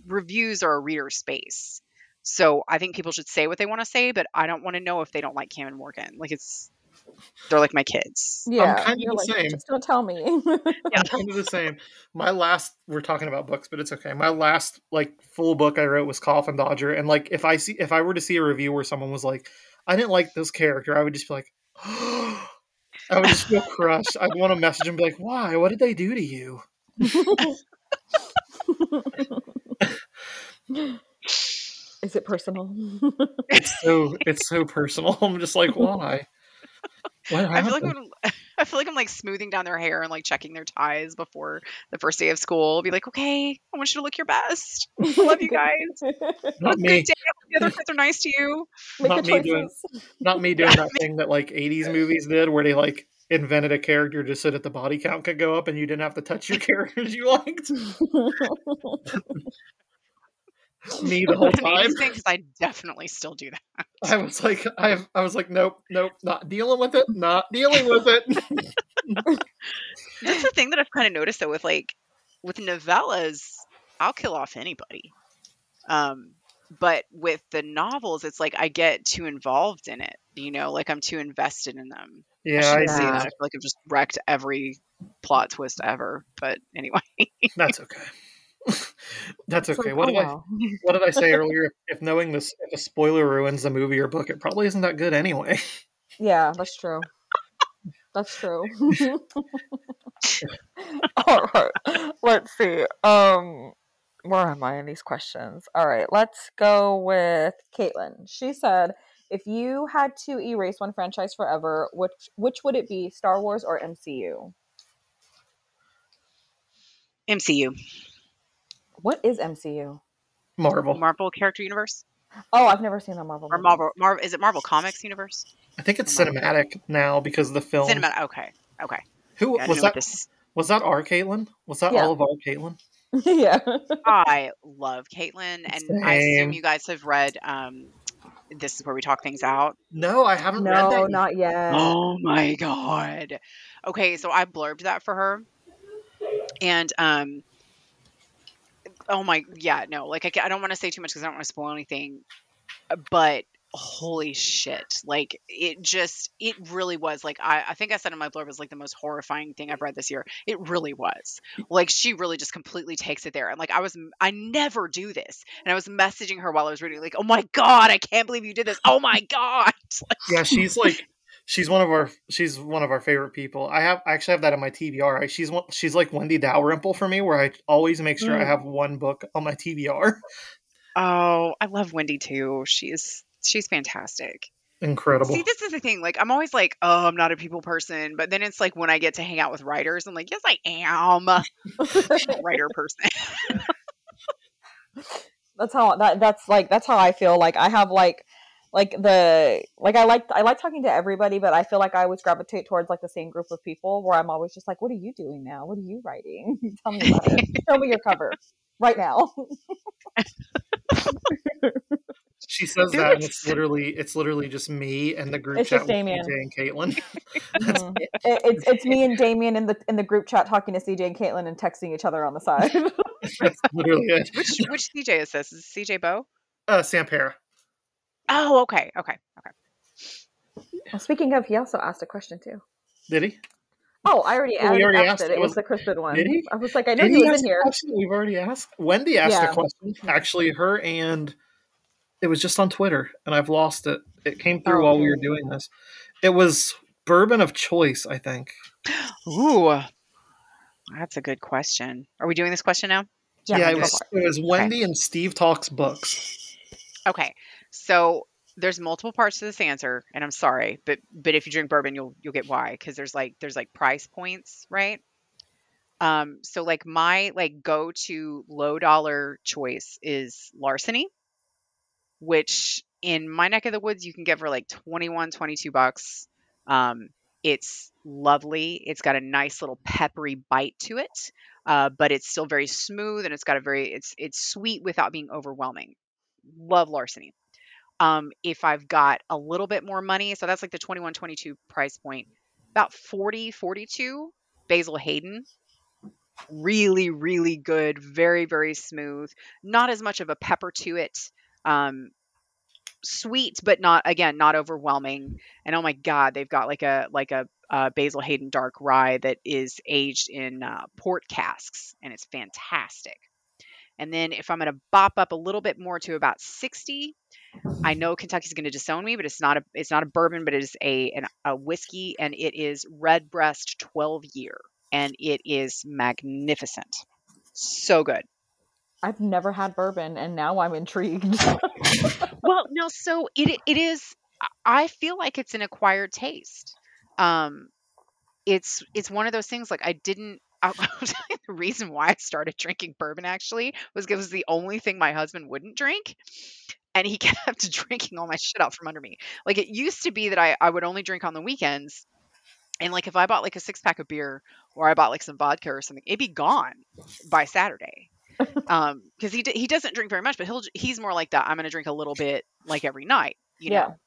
C: reviews are a reader space. So I think people should say what they want to say, but I don't want to know if they don't like Cam and Morgan. Like it's they're like my kids.
B: Yeah.
A: kinda
B: you're
A: the
B: like,
A: same.
B: Just don't tell me.
C: Yeah.
A: I'm kind of the same. My last, we're talking about books, but it's okay. My last like full book I wrote was Coffin Dodger, and like if I see if I were to see a review where someone was like, I didn't like this character, I would just be like, I would just feel crushed. I'd want to message and be like, Why? What did they do to you?
B: Is it personal?
A: It's so it's so personal. I'm just like, why? What
C: I feel like? I'm, I feel like I'm like smoothing down their hair and like checking their ties before the first day of school. Be like, okay, I want you to look your best. I love you guys.
A: Not me.
C: good day. The other kids are nice to you.
B: Make
A: Not me doing- Not me doing that thing that like 80s movies did where they like invented a character just so that the body count could go up and you didn't have to touch your characters you liked. me the whole time.
C: Because I definitely still do that.
A: I was like, I, I was like, nope, nope, not dealing with it, not dealing with it.
C: That's the thing that I've kind of noticed though with like with novellas, I'll kill off anybody. Um, but with the novels, it's like I get too involved in it. You know, like I'm too invested in them.
A: Yeah, I
C: say that. I feel like I've just wrecked every plot twist ever. But anyway,
A: that's okay. that's
B: It's
A: okay.
B: like,
A: what
B: oh,
A: did I what did I say earlier? If, if knowing this, if a spoiler ruins the movie or book, it probably isn't that good anyway.
B: Yeah, that's true. That's true. All right. Let's see. Um where am I in these questions? All right, let's go with Caitlin. She said, if you had to erase one franchise forever, which which would it be? Star Wars or MCU?
C: MCU,
B: What is MCU?
A: Marvel.
C: Marvel character universe,
B: Oh, I've never seen a Marvel.
C: or
B: movie.
C: Marvel, Marvel is it Marvel Comics universe?
A: I think it's
C: Marvel.
A: cinematic now because of the film.
C: Cinematic. Okay, okay.
A: Who
C: I don't
A: was that?
C: this.
A: Was that our Caitlin? Was that
B: Yeah.
A: all of our Caitlin?
B: yeah.
C: I love Caitlin, and I assume you guys have read. Um, this is where we talk things out.
A: No, I haven't read that.
B: No, not yet.
C: Oh my god. Okay, so I blurbed that for her. And um oh my yeah, no. Like I, I don't want to say too much cuz I don't want to spoil anything. uh, But holy shit. Like it just it really was like I I think I said in my blurb it was like the most horrifying thing I've read this year. It really was. Like she really just completely takes it there. And like I was I never do this. And I was messaging her while I was reading like, "Oh my god, I can't believe you did this. Oh my god."
A: Yeah, she's like she's one of our she's one of our favorite people. I have I actually have that in my TBR. I, she's one she's like Wendy Dalrymple for me, where I always make sure I
B: Mm.
A: have one book on my TBR.
C: Oh, I love Wendy too. She's she's fantastic.
A: Incredible.
C: See, this is the thing. Like, I'm always like, oh, I'm not a people person, but then it's like when I get to hang out with writers, I'm like, yes, I am a writer person.
B: that's how that that's like that's how I feel. Like I have like like the like I like I like talking to everybody, but I feel like I always gravitate towards like the same group of people where I'm always just like, what are you doing now? What are you writing? Tell me about it. Show me your cover right now.
A: She says
C: Dude,
A: that, and
C: it's-
A: it's literally it's literally just me and the group
B: It's
A: chat
B: just
A: with
B: Damien.
A: CJ and Caitlin.
B: Mhm. It- it's it's me and Damien in the in the group chat talking to CJ and Caitlin and texting each other on the side.
A: That's literally it.
C: which which CJ is this? Is it CJ Bo?
A: Uh, Sampera.
C: Oh, okay, okay, okay.
B: well, speaking of, he also asked a question too.
A: Did he?
B: Oh, I already,
A: Oh, we already
B: asked
A: asked
B: it.
A: it.
B: It was
A: Was-
B: the Crispin one.
A: Did he?
B: I was like, I know
A: Did
B: he was in here.
A: question we've already asked. Wendy asked
B: Yeah.
A: a question. Actually, her and it was just on Twitter, and I've lost it. It came through
B: Oh,
A: while we were doing this. It was bourbon of choice, I think.
C: Ooh, that's a good question. Are we doing this question now?
B: Yeah,
A: Yeah, it was. It was Wendy and Steve talks books.
C: Okay, so there's multiple parts to this answer, and I'm sorry, but but if you drink bourbon, you'll you'll get why because there's like there's like price points, right? Um, so like my like go to low dollar choice is Larceny, which in my neck of the woods you can get for like 21, 22 bucks. Um, it's lovely. It's got a nice little peppery bite to it, uh, but it's still very smooth and it's got a very it's it's sweet without being overwhelming. Love Larceny. Um, if I've got a little bit more money, so that's like the 21, 22 price point, about 40, 42, Basil Hayden. Really, really good. Very, very smooth. Not as much of a pepper to it. Um, sweet, but not again, not overwhelming. And oh my god, they've got like a like a uh, Basil Hayden dark rye that is aged in uh, port casks, and it's fantastic. And then if I'm going to bop up a little bit more to about 60, I know Kentucky's going to disown me, but it's not a it's not a bourbon, but it is a an, a whiskey, and it is Redbreast 12 year, and it is magnificent, so good.
B: I've never had bourbon, and now I'm intrigued.
C: Well, no, so it it is. I feel like it's an acquired taste. Um, it's it's one of those things like I didn't. The reason why I started drinking bourbon actually was because it was the only thing my husband wouldn't drink, and he kept drinking all my shit out from under me. Like it used to be that I I would only drink on the weekends, and like if I bought like a six pack of beer or I bought like some vodka or something, it'd be gone by Saturday. um, because he d- he doesn't drink very much, but he'll he's more like that. I'm gonna drink a little bit like every night, you
B: Yeah.
C: know.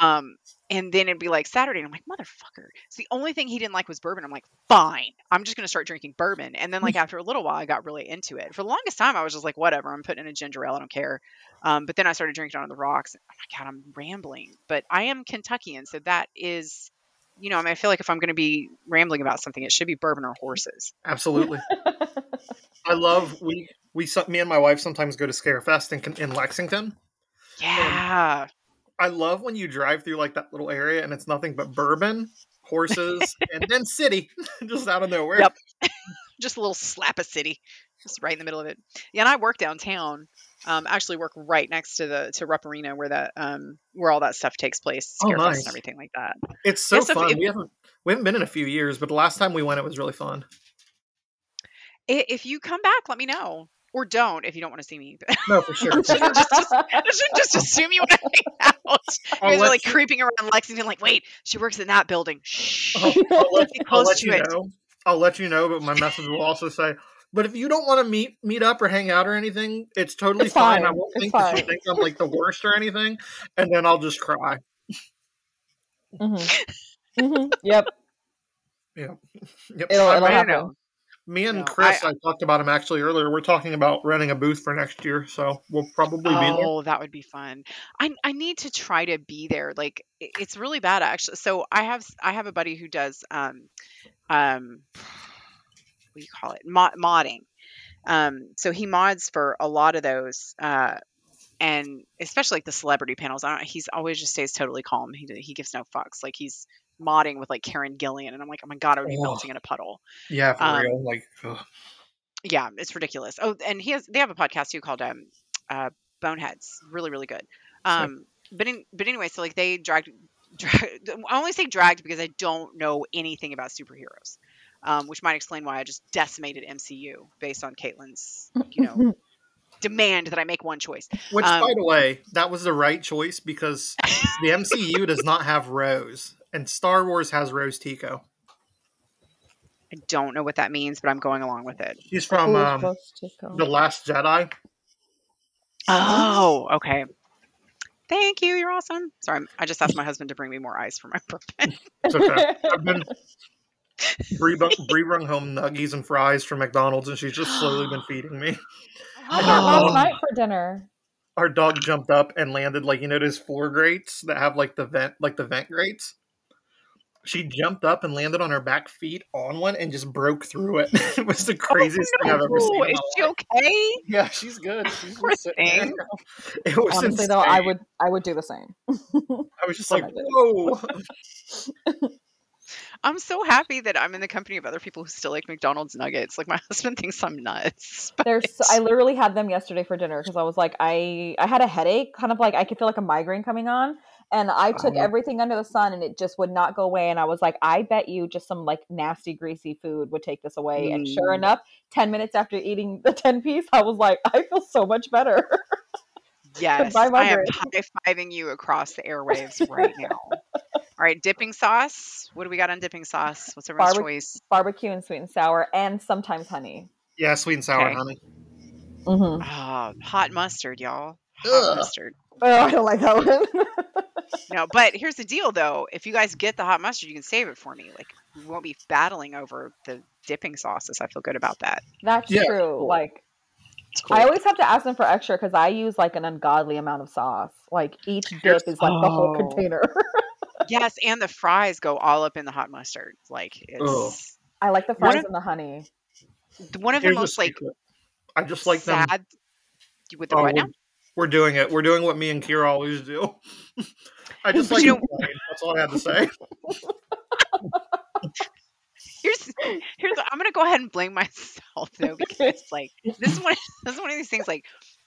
C: Um, and then it'd be like Saturday, and I'm like, motherfucker. So the only thing he didn't like was bourbon. I'm like, fine, I'm just gonna start drinking bourbon. And then like after a little while, I got really into it. For the longest time, I was just like, whatever, I'm putting in a ginger ale, I don't care. Um, but then I started drinking on the rocks. Oh my god, I'm rambling, but I am Kentuckian, so that is. You know, I mean, I feel like if I'm going to be rambling about something, it should be bourbon or horses.
A: Absolutely. I love we we me and my wife sometimes go to Scarefest in in Lexington.
C: Yeah.
A: I love when you drive through like that little area and it's nothing but bourbon, horses, and then city, just out of nowhere.
C: Yep. just a little slap of city, just right in the middle of it. Yeah, and I work downtown. Um, actually work right next to the to Rupp Arena where that um where all that stuff takes place,
A: Oh,
C: Scarefest
A: nice.
C: and everything like that.
A: It's so
C: if-
A: fun.
C: if-
A: we haven't we haven't been in a few years, but the last time we went, it was really fun.
C: If you come back, let me know. Or don't if you don't want to see me.
A: No, for sure.
C: just, just, I shouldn't just assume you want to hang out. You guys are like
A: you-
C: creeping around Lexington, like, wait, she works in that building. Shh.
A: I'll, I'll let,
C: Be
A: I'll
C: close
A: let
C: to
A: you
C: it.
A: know. I'll let you know, but my message will also say, but if you don't want to meet meet up or hang out or anything, it's totally
B: It's
A: fine. I won't
B: It's
A: think that you think I'm like the worst or anything, and then I'll just cry.
B: hmm hmm Yep.
A: Yep.
B: It'll- it'll
A: may-
B: happen.
A: Me and
C: No,
A: Chris,
C: I-
A: I, talked about him actually earlier. We're talking about renting a booth for next year, so we'll probably be there.
C: Oh, that would be fun. I I need to try to be there. Like it's really bad actually. So I have I have a buddy who does um um what do you call it? Mod, modding. Um so he mods for a lot of those uh and especially like the celebrity panels. I don't he's always just stays totally calm. He he gives no fucks. Like he's modding with like Karen Gillan and I'm like, "Oh my god, I would be
A: Oh.
C: melting in a puddle."
A: Yeah, for
C: Um,
A: real. Like, ugh.
C: yeah, it's ridiculous. Oh, and he has they have a podcast too called um uh Boneheads. Really, really good. Um but in but anyway, so like they dragged drag, I only say dragged because I don't know anything about superheroes. Um, which might explain why I just decimated MCU based on Caitlin's, you know, demand that I make one choice.
A: which,
C: um,
A: by the way, that was the right choice because the MCU does not have Rose, and Star Wars has Rose Tico.
C: I don't know what that means, but I'm going along with it.
A: She's from um,
B: supposed to go?
A: the Last Jedi.
C: Oh, okay. Thank you. You're awesome. Sorry, I'm- I just asked my husband to bring me more ice for my birthday.
A: It's okay. I've been Bree, bu- Bree rung home nuggies and fries from McDonald's, and she's just slowly been feeding me.
B: I had
A: Oh.
B: last night for dinner.
A: Our dog jumped up and landed like you know those floor grates that have like the vent like the vent grates. She jumped up and landed on her back feet on one and just broke through it. it was the oh, craziest thing I've ever seen.
C: Oh, is she
A: life.
C: okay?
A: Yeah, she's good. She's
C: Poor
A: just sitting there. It was
B: Honestly, though, I would I would do the same.
A: I was just like, whoa.
C: I'm so happy that I'm in the company of other people who still like McDonald's nuggets. Like my husband thinks I'm nuts. but
B: There's I literally had them yesterday for dinner because I was like I I had a headache, kind of like I could feel like a migraine coming on, and I took
A: Oh.
B: everything under the sun and it just would not go away. And I was like, I bet you just some like nasty greasy food would take this away. And sure
C: Mm.
B: enough, ten minutes after eating the ten piece, I was like, I feel so much better.
C: yes,
B: Goodbye,
C: I am
B: migraine.
C: high fiving you across the airwaves right now. All right, dipping sauce. What do we got on dipping sauce? What's everyone's
B: Barbe-
C: choice?
B: Barbecue and sweet and sour, and sometimes honey.
A: Yeah, sweet and sour
C: Okay.
A: honey.
B: hmm
C: Oh, hot mustard, y'all. Hot
A: Ugh.
C: mustard.
B: Oh, I don't like that one.
C: No, but here's the deal though. If you guys get the hot mustard, you can save it for me. Like we won't be battling over the dipping sauces. I feel good about that.
B: That's
A: Yeah,
B: true.
C: cool.
B: Like
C: cool.
B: I always have to ask them for extra because I use like an ungodly amount of sauce. Like each dip is like the whole
C: Oh.
B: container.
C: yes, and the fries go all up in the hot mustard. Like
A: Ugh.
C: it's
B: I like the fries
C: of-
B: and the honey.
C: one of the
A: Here's a
C: most like.
A: I just like them.
C: sad with the
A: Oh,
C: what now?
A: we're, we're doing it. We're doing what me and Kyra always do. I just like
C: know-
A: That's all I had to say.
C: Here's here's I'm gonna go ahead and blame myself though because like this is one this is one of these things like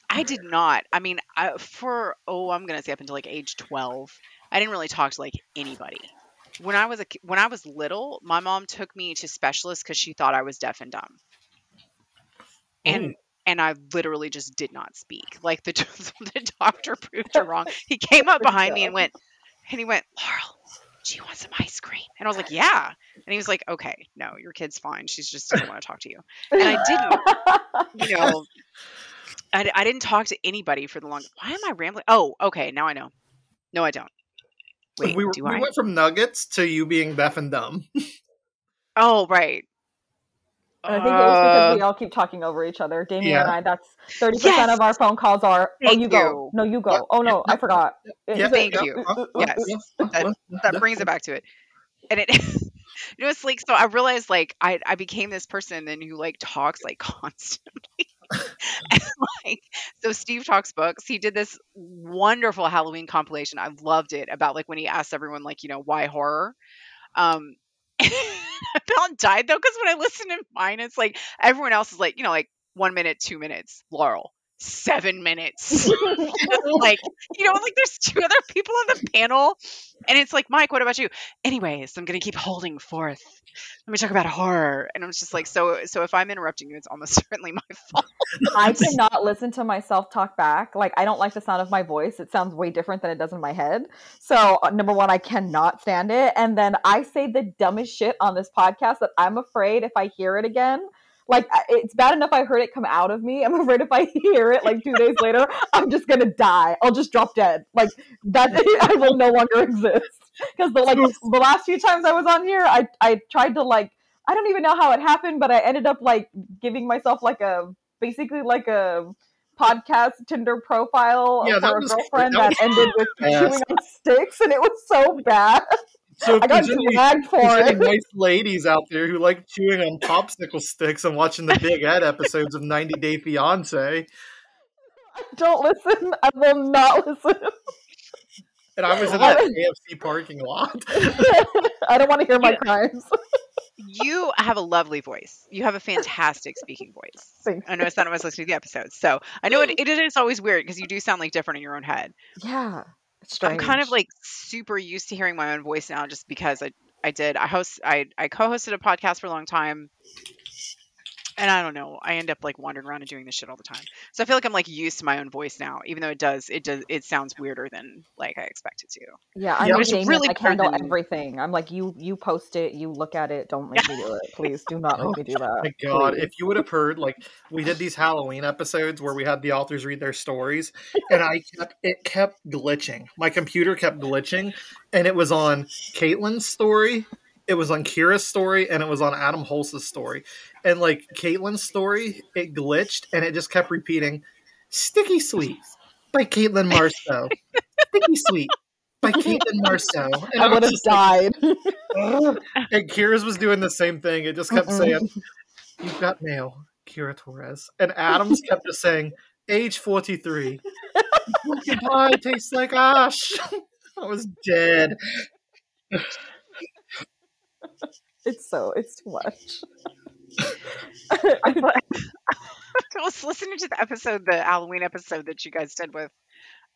C: I did not. I mean, I, for oh, I'm gonna say up until like age 12, I didn't really talk to like anybody. When I was a when I was little, my mom took me to specialists because she thought I was deaf and dumb, and
A: Ooh.
C: and I literally just did not speak. Like the the doctor proved her wrong. He came up behind me and went, and he went, Laurel, do you want some ice cream? And I was like, yeah. And he was like, okay, no, your kid's fine. She's just doesn't want to talk to you. And I didn't, you know, I, I didn't talk to anybody for the long. Why am I rambling? Oh, okay, now I know. No, I don't. Wait,
A: we, were-
C: do
A: we
C: I?
A: went from nuggets to you being deaf and dumb.
C: Oh, right.
B: And I think it was because
C: Uh,
B: we all keep talking over each other. Damien
A: Yeah.
B: and I, that's 30% of our phone calls are, oh,
C: Thank
B: you go. No, you go.
A: What?
B: Oh, no, I forgot.
A: Yeah,
B: Is it-
C: Thank
A: yeah,
C: you.
A: uh, uh,
C: Yes.
A: yeah,
C: That- that brings it back to it. And it, you know, it's like so. I realized like I I became this person then who like talks like constantly. like so, Steve talks books. He did this wonderful Halloween compilation. I loved it about like when he asked everyone like you know why horror. Um, about died though because when I listen to mine, it's like everyone else is like you know like one minute, two minutes. Laurel, seven minutes. like, you know, like there's two other people on the panel, and it's like, Mike, what about you? Anyways, I'm gonna keep holding forth. Let me talk about horror, and I'm just like, so, so if I'm interrupting you, it's almost certainly my fault.
B: I cannot listen to myself talk back. Like I don't like the sound of my voice. It sounds way different than it does in my head. So uh, number one, I cannot stand it. And then I say the dumbest shit on this podcast that I'm afraid if I hear it again. Like it's bad enough I heard it come out of me. I'm afraid if I hear it like two days later, I'm just gonna die. I'll just drop dead. Like that, I will no longer exist. Because the like the last few times I was on here, I I tried to like I don't even know how it happened, but I ended up like giving myself like a basically like a podcast Tinder profile
A: Yeah,
B: for a girlfriend
A: that
B: that, ended with chewing on sticks, and it was so bad.
A: So
B: I got
A: considering-
B: dragged for
A: considering
B: it.
A: nice ladies out there who like chewing on popsicle sticks and watching the Big Ed episodes of 90 Day Fiance,
B: Don't listen. I will not listen.
A: and I was in that AFC parking lot.
B: I don't want to hear my crimes.
C: you have a lovely voice. You have a fantastic speaking voice.
B: Thanks.
C: I noticed that when I was listening to the episodes. So I know it, it is always weird because you do sound like different in your own head.
B: Yeah, it's
C: I'm kind of like super used to hearing my own voice now just because I, I did. I host I, I co-hosted a podcast for a long time. And I don't know. I end up like wandering around and doing this shit all the time. So I feel like I'm like used to my own voice now, even though it does it does it sounds weirder than like I expect it to.
B: Yeah, I'm
A: Yeah,
B: like
C: it's
B: Damien,
C: really
B: I handle
C: than-
B: everything. I'm like you. You post it. You look at it. Don't make me do it. Please do not make me do oh that.
A: My God,
B: please.
A: if you would have heard, like, we did these Halloween episodes where we had the authors read their stories, and I kept it kept glitching. My computer kept glitching, and it was on Caitlin's story, it was on Kyra's story, and it was on Adam Holz's story. And like Caitlin's story, it glitched, and it just kept repeating, "Sticky Sweets" by Caitlin Marceau. Sticky Sweet by Caitlin Marceau. And
B: I would have
A: just like,
B: died.
A: And Kyra's was doing the same thing. It just kept
B: Mm-mm.
A: saying, You've got mail, Kyra Torres. And Adams kept just saying, age 43. Pumpkin pie tastes like ash. I was dead.
B: it's so. It's too much.
C: I was listening to the episode, the Halloween episode that you guys did with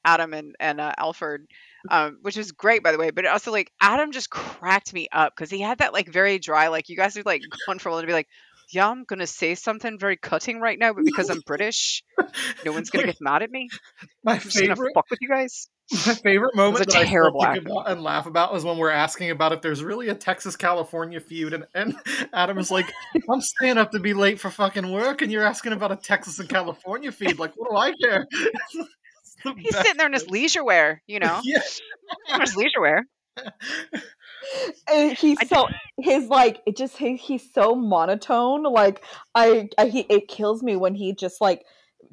C: Adam and and uh, Alfred, um, which was great by the way. But also like Adam just cracked me up because he had that like very dry, like you guys would like going for a while to be like, yeah, I'm gonna say something very cutting right now, but because I'm British, no one's gonna get mad at me.
A: My
C: I'm just gonna
A: favorite,
C: fuck with you guys.
A: My favorite moment
C: a
A: that I
C: terrible
A: think about and laugh about was when we're asking about if there's really a Texas California feud, and, and Adam is like, "I'm staying up to be late for fucking work, and you're asking about a Texas and California feud. Like, what do I care?"
C: He's
A: best
C: sitting there in his
A: shit.
C: leisure wear, you know,
A: Yeah.
C: his leisure wear.
B: And he's so his like it just he, he's so monotone. Like I, I he it kills me when he just like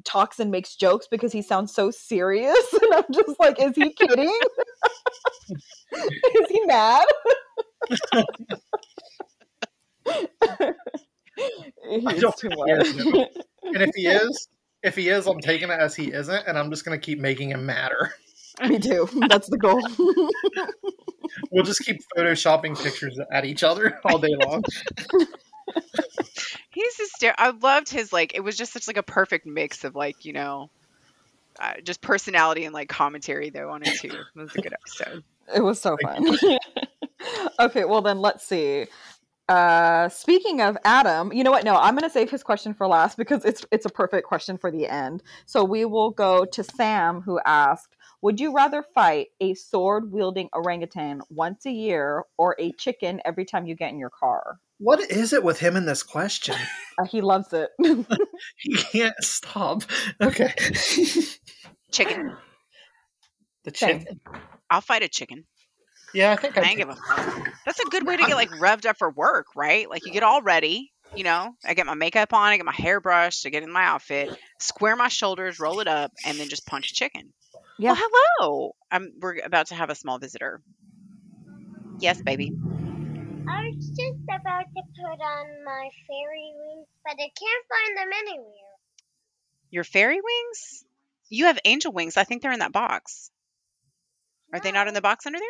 B: talks and makes jokes because he sounds so serious, and I'm just like, is he kidding? is he mad? He's too much.
A: And if he is, if he is, I'm taking it as he isn't, and I'm just gonna keep making him madder.
B: Me too. That's the goal.
A: We'll just keep photoshopping pictures at each other all day long.
C: He's hysterical. I loved his like. It was just such like a perfect mix of like you know, uh, just personality and like commentary though on it too. It was a good episode.
B: It was so fun. okay, well then let's see. Uh speaking of Adam, you know what? No, I'm going to save his question for last because it's it's a perfect question for the end. So we will go to Sam who asked, "Would you rather fight a sword-wielding orangutan once a year or a chicken every time you get in your car?"
A: What is it with him in this question?
B: Uh, he loves it.
A: He can't stop. Okay.
C: Chicken.
A: The
B: Same.
A: chicken.
C: I'll fight a chicken.
A: Yeah, I think
C: I
A: I
C: ain't give a fuck. That's a good way to get like revved up for work, right? Like you get all ready. You know, I get my makeup on, I get my hair brushed, I get in my outfit, square my shoulders, roll it up, and then just punch a chicken.
B: Yeah.
C: Well, hello. I'm. We're about to have a small visitor. Yes, baby.
D: I was just about to put on my fairy wings, but I can't find them anywhere.
C: Your fairy wings? You have angel wings. I think they're in that box. Are they not in the box under there?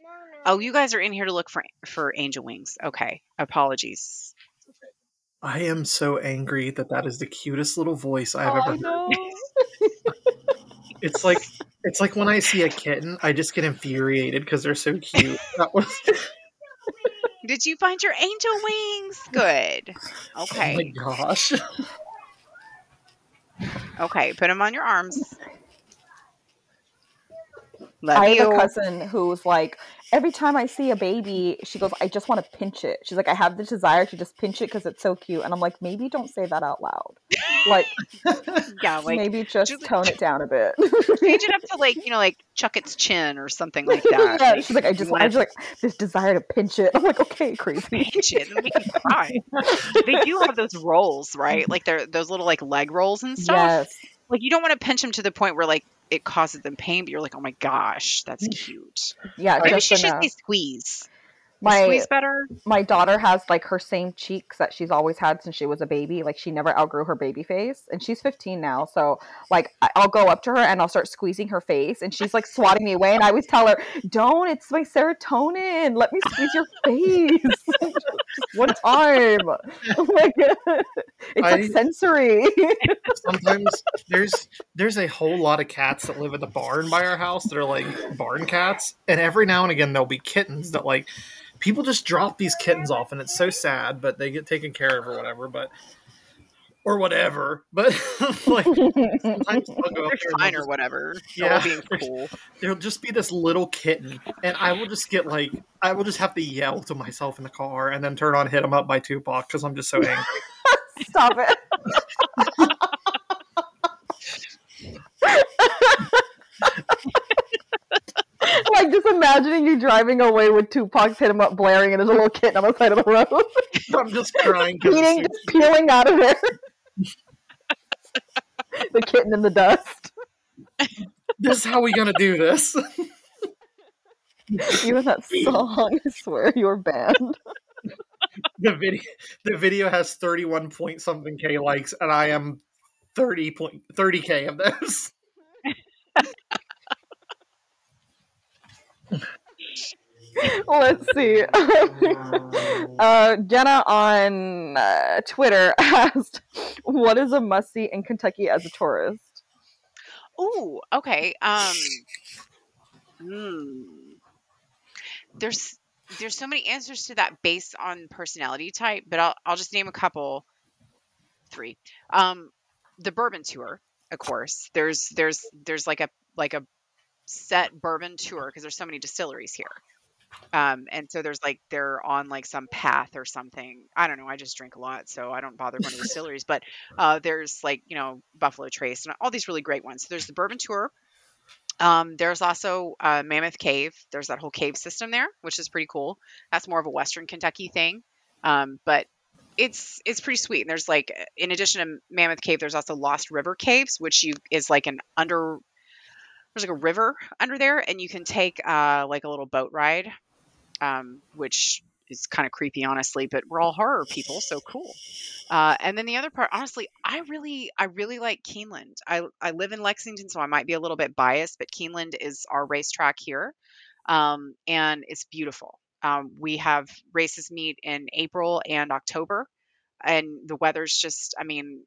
D: No, no.
C: Oh, you guys are in here to look for for angel wings. Okay. Apologies.
A: I am so angry that that is the cutest little voice I have
B: Oh,
A: ever
B: I
A: heard.
B: know.
A: It's like it's like when I see a kitten, I just get infuriated because they're so cute. That was
C: Did you find your angel wings? Good. Okay.
A: Oh
C: Okay.
A: my gosh.
C: Okay. Put them on your arms. Love
B: I have
C: you.
B: a cousin who's like, every time I see a baby, she goes, I just want to pinch it. She's like, I have the desire to just pinch it because it's so cute. And I'm like, maybe don't say that out loud. Like,
C: Yeah, like
B: maybe just
C: just-
B: tone it down a bit.
C: change it up to like you know like chuck its chin or something like that.
B: yeah,
C: Like,
B: she's like, I just, I
C: wanna
B: just like this desire to pinch it. I'm like, okay, crazy.
C: pinch it and make you cry. they do have those rolls, right? Like they're those little like leg rolls and stuff.
B: Yes.
C: Like you don't want to pinch them to the point where like it causes them pain, but you're like, oh my gosh, that's mm. cute.
B: Yeah,
C: Maybe
B: just
C: she should
B: enough.
C: say squeeze.
B: My
C: squeeze better.
B: my daughter has like her same cheeks that she's always had since she was a baby. Like she never outgrew her baby face, and she's 15 now. So like I'll go up to her and I'll start squeezing her face, and she's like swatting me away. And I always tell her, "Don't! It's my serotonin. Let me squeeze your face one time. Oh like it's like
A: I-
B: sensory."
A: Sometimes there's there's a whole lot of cats that live in the barn by our house that are like barn cats, and every now and again there'll be kittens that like people just drop these kittens off, and it's so sad, but they get taken care of or whatever, but or whatever. But like sometimes they'll go up
C: They're fine
A: they'll
C: or whatever.
A: Yeah.
C: Yeah, being cool.
A: there'll just be this little kitten, and I will just get like I will just have to yell to myself in the car, and then turn on "Hit 'Em Up" by Tupac because I'm just so angry.
B: Stop it. like just imagining you driving away with Tupac's hit him up blaring and there's a little kitten on the side of the road.
A: I'm just crying.
B: Eating, just peeling out of there. the kitten in the dust.
A: this is how we gonna do this.
B: You and that song, I swear, you're banned.
A: the video the video has 31 point something k likes and i am 30 point 30 k of those
B: Let's see. uh, Jenna on uh, Twitter asked, "What is a must see in Kentucky as a tourist?"
C: Ooh, okay. Um, hmm. There's there's so many answers to that based on personality type, but I'll I'll just name a couple. Three. Um, the bourbon tour, of course. There's there's there's like a like a set bourbon tour because there's so many distilleries here. Um, and so there's like they're on like some path or something. I don't know. I just drink a lot, so I don't bother going to distilleries. But uh, there's like you know Buffalo Trace and all these really great ones. So there's the bourbon tour. Um, there's also uh, Mammoth Cave. There's that whole cave system there, which is pretty cool. That's more of a Western Kentucky thing, um, but it's it's pretty sweet. And there's like, in addition to Mammoth Cave, there's also Lost River Caves, which you is like an under there's like a river under there, and you can take uh, like a little boat ride, um, which is kind of creepy, honestly. But we're all horror people, so cool. Uh, and then the other part, honestly, I really, I really like Keeneland. I, I live in Lexington, so I might be a little bit biased, but Keeneland is our racetrack here, um, and it's beautiful. Um, we have races meet in April and October, and the weather's just, I mean,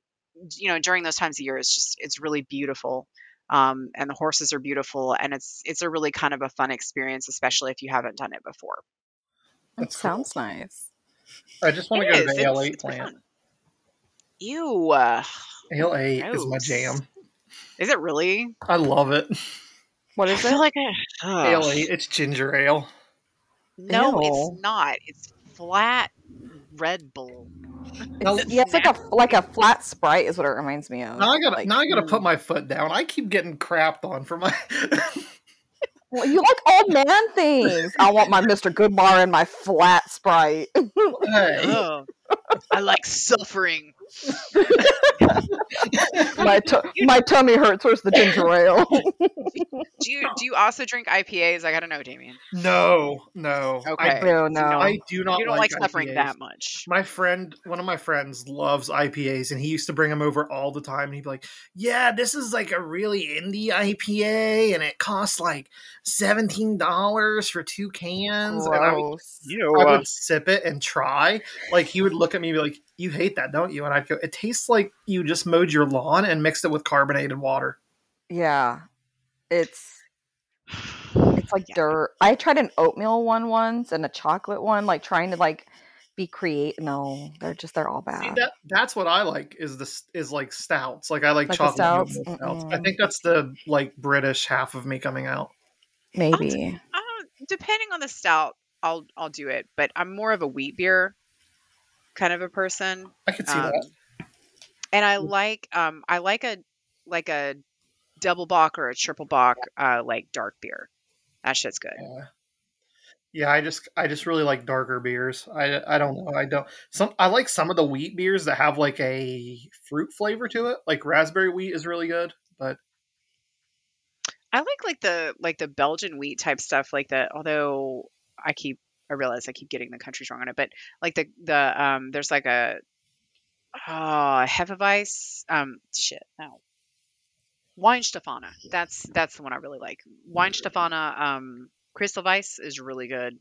C: you know, during those times of year, it's just, it's really beautiful. Um, and the horses are beautiful, and it's it's a really kind of a fun experience, especially if you haven't done it before.
B: That
A: That's cool.
B: sounds nice.
A: i just want to go
C: is.
A: to the
C: It's-
A: la
C: it's
A: plant
C: fun. Ew. uh,
A: la is my jam
C: Is it really?
A: i love it
B: what is
C: I
B: is
C: feel
B: it?
C: like I, ugh.
A: la it's ginger ale
C: No,
B: Ew.
C: it's not. It's flat Red Bull.
A: Now-
B: It's, yeah, it's like a like a flat sprite is what it reminds me of.
A: now i gotta
B: Like,
A: now i gotta put
B: mm.
A: my foot down i keep getting crapped on for my
B: Well, you like old man things. I want my Mr. Goodbar and my flat sprite.
A: hey,
C: Oh, I like suffering.
B: my tu- my tummy hurts. Where's the ginger ale?
C: Do you do you also drink IPAs? I gotta know, Damien.
A: no no
C: Okay.
A: I,
B: no, no.
A: I do not
C: You don't like, suffering
A: IPAs.
C: that much.
A: My friend, one of my friends, loves IPAs, and he used to bring them over all the time. And he'd be like, "Yeah, this is like a really indie IPA, and it costs like seventeen dollars for two cans." And I would,
B: Gross.
C: You
A: I would sip it and try. Like he would look at me and be like, you hate that, don't you? And I'd go, it tastes like you just mowed your lawn and mixed it with carbonated water.
B: Yeah. It's it's like
C: Yeah.
B: dirt. I tried an oatmeal one once and a chocolate one, like trying to like be create. No, they're just they're all bad.
A: See, that that's what I like is this is like stouts. Like I like,
B: Like
A: chocolate
B: stouts?
A: stouts. I think that's the like British half of me coming out.
B: Maybe.
C: Um, depending on the stout, I'll I'll do it. But I'm more of a wheat beer kind of a person.
A: I could see
C: Um,
A: that.
C: and I like um I like a like a double bock or a triple bock uh like dark beer. That shit's good.
A: Yeah. Yeah, I just I just really like darker beers. I I don't know. I don't some I like some of the wheat beers that have like a fruit flavor to it. Like raspberry wheat is really good, but
C: I like like the like the Belgian wheat type stuff like that. Although I keep I realize I keep getting the countries wrong on it, but like the the um there's like a oh Hefeweiss um shit no Weihenstephaner. That's that's the one I really like. Weihenstephaner um Crystal Weiss is really good.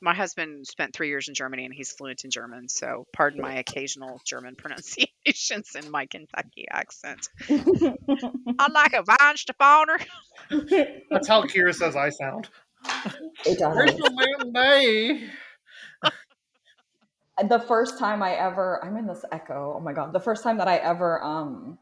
C: My husband spent three years in Germany and he's fluent in German, so pardon my occasional German pronunciations and my Kentucky accent. I like a Weihenstephaner.
A: that's how Kyra says I sound.
B: It does.
A: Rachel
B: the first time I ever I'm in this echo. Oh my god. The first time that I ever um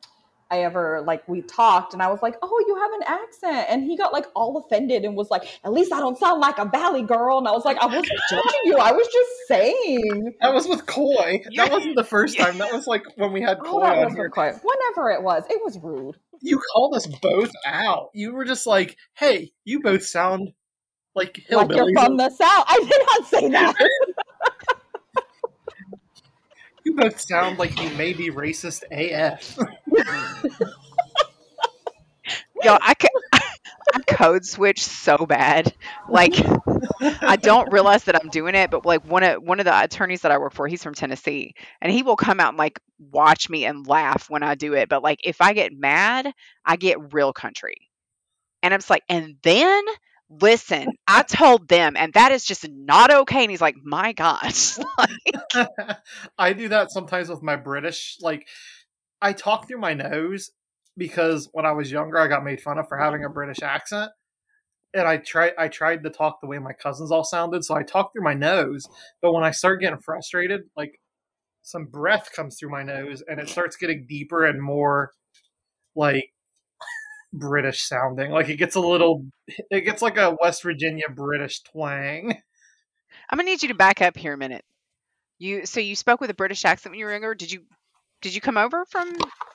B: I ever like we talked and I was like, "Oh, you have an accent." And he got like all offended and was like, "At least I don't sound like a valley girl." And I was like, "I wasn't judging you. I was just saying."
A: That was with Coy.
C: Yeah.
A: That wasn't the first time. That was like when we had
B: Oh,
A: Coy
B: that
A: on here.
B: quiet. Whenever it was, it was rude.
A: You called us both out. You were just like, "Hey, you both sound like
B: Like you're from the south. I did not say that.
A: you both sound like you may be racist AF."
C: Yo, I could, I code switch so bad. Like, I don't realize that I'm doing it, but like one of one of the attorneys that I work for, he's from Tennessee, and he will come out and like watch me and laugh when I do it. But like, if I get mad, I get real country, and I'm just like, and then listen, I told them, and that is just not okay. And he's like, my gosh, like,
A: I do that sometimes with my British. Like, I talk through my nose because when I was younger, I got made fun of for having a British accent, and I tried. I tried to talk the way my cousins all sounded, so I talk through my nose. But when I start getting frustrated, like some breath comes through my nose, and it starts getting deeper and more like British sounding. Like it gets a little. It gets like a West Virginia British twang.
C: I'm gonna need you to back up here a minute. You so you spoke with a British accent when you were younger. Did you did you come over from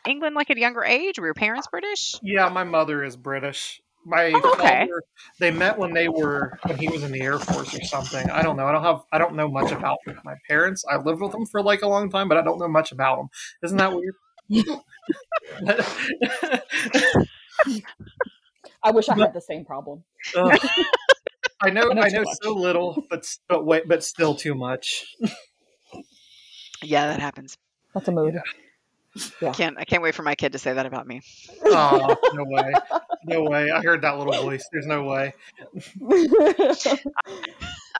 C: England like at a younger age? Were your parents British?
A: Yeah, my mother is British. My
C: Oh, okay.
A: father, they met when they were when he was in the Air Force or something. I don't know. I don't have. I don't know much about my parents. I lived with them for like a long time, but I don't know much about them. Isn't that weird?
B: I wish I had the same problem.
A: Ugh. I know.
B: I know
A: I know so little, but but wait, but still too much.
C: Yeah, that happens.
B: That's a mood.
C: I can't I can't wait for my kid to say that about me.
A: Oh, no way, no way. I heard that little voice. There's no way.
C: I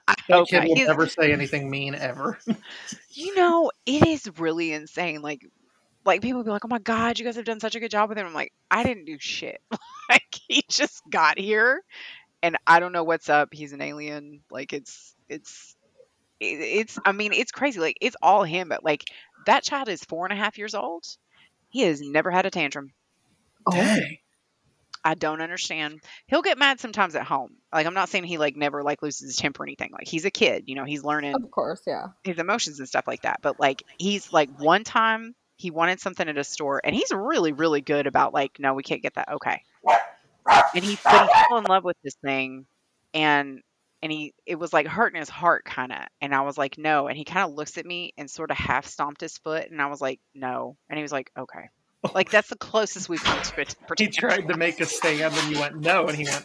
A: That
C: hope
A: kid
C: not.
A: will
C: He's-
A: never say anything mean ever.
C: you know, it is really insane. Like like people be like, "Oh my god, you guys have done such a good job with him." I'm like, "I didn't do shit. like he just got here, and I don't know what's up. He's an alien. Like it's it's it's. I mean, it's crazy. Like it's all him. But like that child is four and a half years old. He has never had a tantrum. Oh.
A: Dang.
C: I don't understand. He'll get mad sometimes at home. Like I'm not saying he like never like loses his temper or anything. Like he's a kid, you know, he's learning
B: of course, yeah.
C: his emotions and stuff like that. But like he's like one time he wanted something at a store and he's really, really good about like, no, we can't get that. Okay. And he but he fell in love with this thing and and he it was like hurting his heart kind of and i was like no and he kind of looks at me and sort of half stomped his foot and i was like no and he was like okay like that's the closest we've come to it
A: He
C: pretend.
A: tried to make a stand, and you went no, and he went,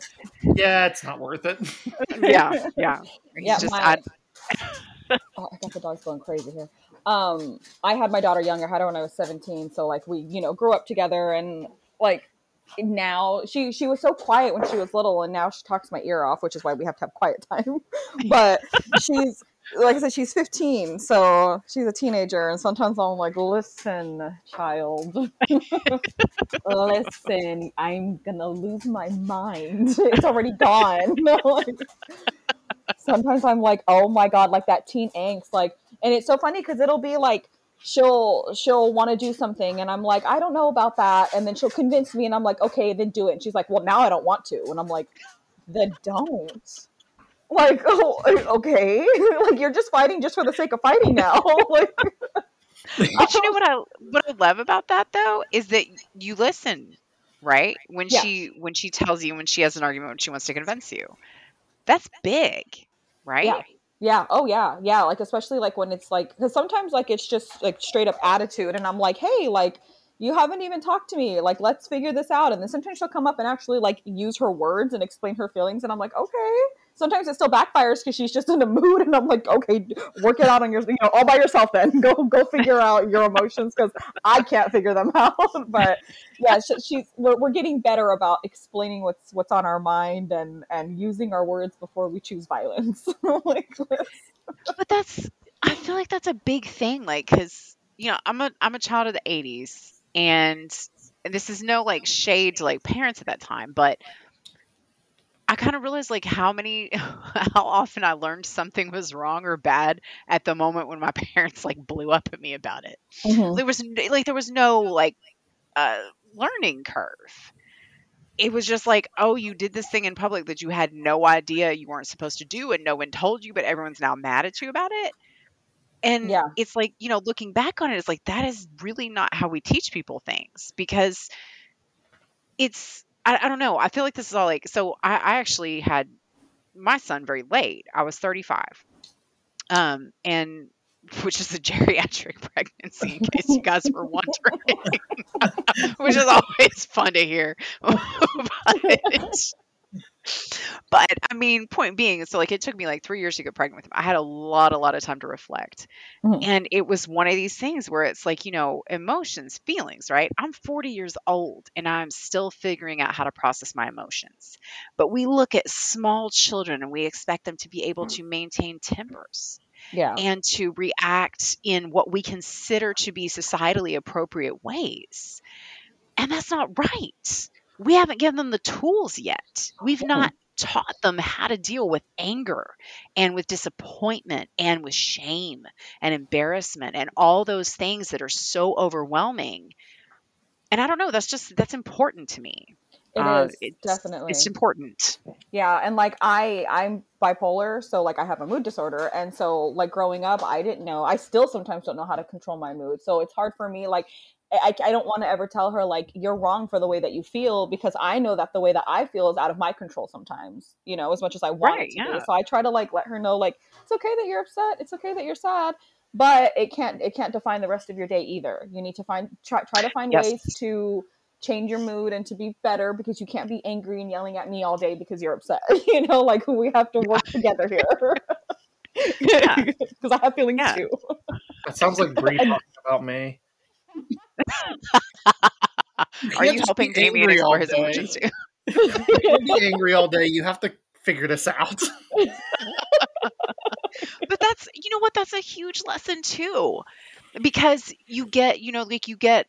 A: "Yeah, it's not worth it."
C: yeah yeah He's
B: Yeah,
C: just
B: my-
C: I,
B: oh, I got the dogs going crazy here. Um, I had my daughter younger. I had her when I was 17. So like we, you know, grew up together and like now she she was so quiet when she was little and now she talks my ear off, which is why we have to have quiet time. but she's like I said, she's 15, so she's a teenager, and sometimes I'm like, listen, child, listen, I'm gonna lose my mind. It's already gone. sometimes I'm like, oh my god, like that teen angst, like, and it's so funny because it'll be like she'll she'll want to do something and i'm like i don't know about that and then she'll convince me and i'm like okay then do it and she's like well now i don't want to and i'm like then don't like oh okay like you're just fighting just for the sake of fighting now like
C: But you know what I what I love about that though is that you listen, right? When
B: Yeah.
C: she when she tells you when she has an argument when she wants to convince you. That's big, right?
B: Yeah. Yeah. Oh, yeah. Yeah. Like, especially like when it's like, because sometimes like it's just like straight up attitude. And I'm like, hey, like, you haven't even talked to me. Like, let's figure this out. And then sometimes she'll come up and actually like use her words and explain her feelings. And I'm like, okay. Sometimes it still backfires because she's just in a mood. And I'm like, okay, work it out on your, you know, all by yourself then. Go, go figure out your emotions because I can't figure them out. but yeah, she, she's, we're, we're getting better about explaining what's, what's on our mind and, and using our words before we choose violence. like,
C: But that's I feel like that's a big thing like cuz you know, I'm a I'm a child of the 80s and this is no like shade to like parents at that time, but I kind of realized like how many how often I learned something was wrong or bad at the moment when my parents like blew up at me about it.
B: Mhm.
C: There was like there was no like uh learning curve. It was just like, oh, you did this thing in public that you had no idea you weren't supposed to do and no one told you, but everyone's now mad at you about it. And
B: Yeah.
C: it's like, you know, looking back on it, it's like that is really not how we teach people things because it's I, I don't know. I feel like this is all like so I, I actually had my son very late. I was 35. Um and which is a geriatric pregnancy in case you guys were wondering. which is always fun to hear. but, but I mean, point being, so like it took me like three years to get pregnant with him. I had a lot, a lot of time to reflect.
B: Mhm.
C: And it was one of these things where it's like, you know, emotions, feelings, right? I'm 40 years old and I'm still figuring out how to process my emotions. But we look at small children and we expect them to be able to maintain tempers
B: Yeah.
C: and to react in what we consider to be societally appropriate ways. And that's not right. We haven't given them the tools yet. We've not taught them how to deal with anger and with disappointment and with shame and embarrassment and all those things that are so overwhelming. And I don't know, that's just that's important to me.
B: It
C: Uh,
B: is
C: it's,
B: definitely.
C: It's important.
B: Yeah, and like I I'm bipolar, so like I have a mood disorder and so like growing up I didn't know. I still sometimes don't know how to control my mood. So it's hard for me like I, I don't want to ever tell her like you're wrong for the way that you feel because I know that the way that I feel is out of my control sometimes, you know, as much as I want
C: Right,
B: it to
C: yeah.
B: be. So I try to like let her know like it's okay that you're upset, it's okay that you're sad, but it can't it can't define the rest of your day either. You need to find try try to find
C: Yes.
B: ways to change your mood and to be better because you can't be angry and yelling at me all day because you're upset. you know, like we have to work together here.
C: Yeah.
B: Because I have feelings
C: Yeah.
B: too.
A: That sounds like Bree talking about me.
C: Are you
A: just
C: helping
A: be
C: Damien explore his
A: day.
C: emotions too?
A: You can't be angry all day. You have to figure this out.
C: but that's you know what that's a huge lesson too because you get you know like you get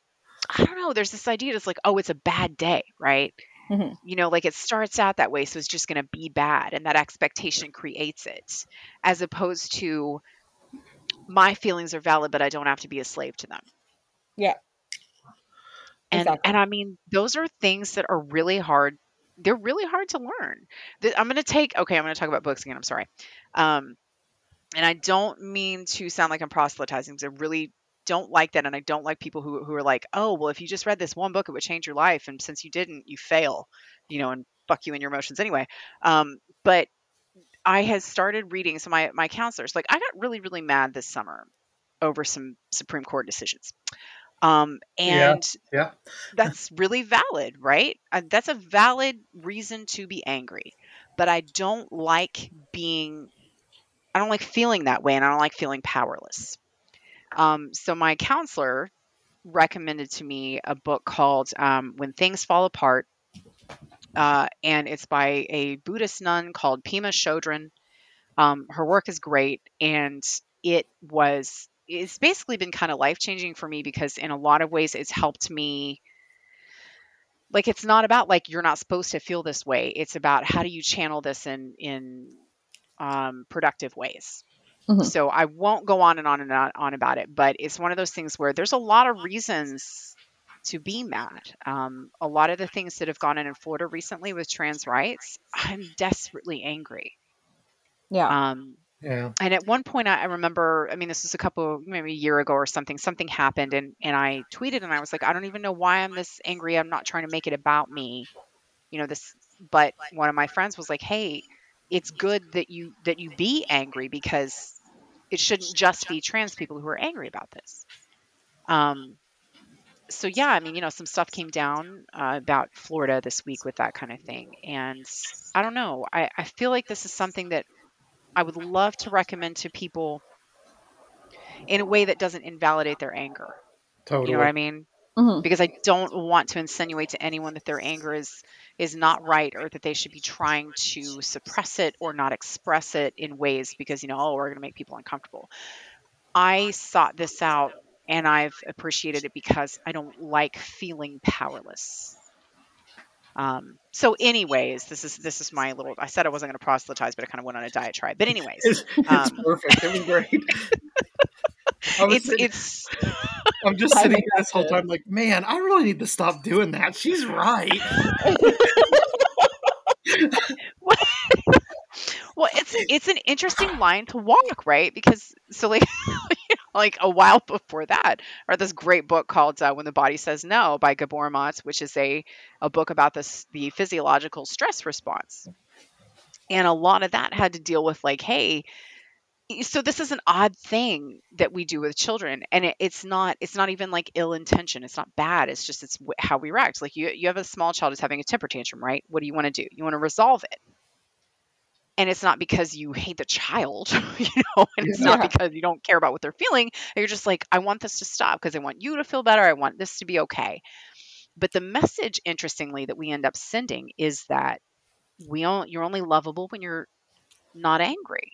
C: i don't know there's this idea that's like oh it's a bad day right
B: Mhm.
C: you know like it starts out that way so it's just going to be bad and that expectation creates it as opposed to my feelings are valid but i don't have to be a slave to them
B: Yeah.
C: And
B: Exactly.
C: and i mean those are things that are really hard they're really hard to learn. Th- i'm going to take okay i'm going to talk about books again i'm sorry. Um and i don't mean to sound like i'm proselytizing because i really don't like that and i don't like people who, who are like oh well if you just read this one book it would change your life and since you didn't you fail you know and fuck you and your emotions anyway. Um but i had started reading so my my counselors like i got really really mad this summer over some supreme court decisions um and
A: Yeah.
C: that's really valid, right? Uh, that's a valid reason to be angry. But I don't like being, I don't like feeling that way, and I don't like feeling powerless. Um, so my counselor recommended to me a book called um, When Things Fall Apart. Uh, and it's by a Buddhist nun called Pema Chodron. Um, her work is great, and it was it's basically been kind of life changing for me because in a lot of ways it's helped me like it's not about like you're not supposed to feel this way it's about how do you channel this in in um, productive ways
B: Mhm.
C: so i won't go on and on and on, on about it but it's one of those things where there's a lot of reasons to be mad um, a lot of the things that have gone on in florida recently with trans rights i'm desperately angry
B: Yeah.
C: um,
A: Yeah.
C: and at one point I, remember i mean this was a couple maybe a year ago or something something happened and and i tweeted and i was like i don't even know why i'm this angry i'm not trying to make it about me you know this but one of my friends was like hey it's good that you that you be angry because it shouldn't just be trans people who are angry about this um so yeah i mean you know some stuff came down uh, about florida this week with that kind of thing and i don't know i i feel like this is something that i would love to recommend to people in a way that doesn't invalidate their anger
A: Totally.
C: you know what i mean
B: Mhm.
C: because I don't want to insinuate to anyone that their anger is is not right or that they should be trying to suppress it or not express it in ways because you know oh we're going to make people uncomfortable. I sought this out and I've appreciated it because I don't like feeling powerless. Um, so anyways, this is this is my little I said I wasn't going to proselytize but I kind of went on a diatribe. But anyways,
A: It's, it's
C: um,
A: perfect. It was great.
C: It's
A: sitting-
C: it's
A: I'm just sitting here this whole time like, man, I really need to stop doing that. She's right.
C: Well, it's it's an interesting line to walk, right? Because so like like a while before that, or this great book called uh, "When the Body Says No" by Gabor Mate, which is a a book about this the physiological stress response, and a lot of that had to deal with like, hey, so this is an odd thing that we do with children, and it, it's not it's not even like ill intention. It's not bad. It's just it's how we react. Like you you have a small child who's having a temper tantrum, right? What do you want to do? You want to resolve it and it's not because you hate the child, you know, and it's not because you don't care about what they're feeling. You're just like, I want this to stop because I want you to feel better. I want this to be okay. But the message, interestingly, that we end up sending is that we don't, you're only lovable when you're not angry.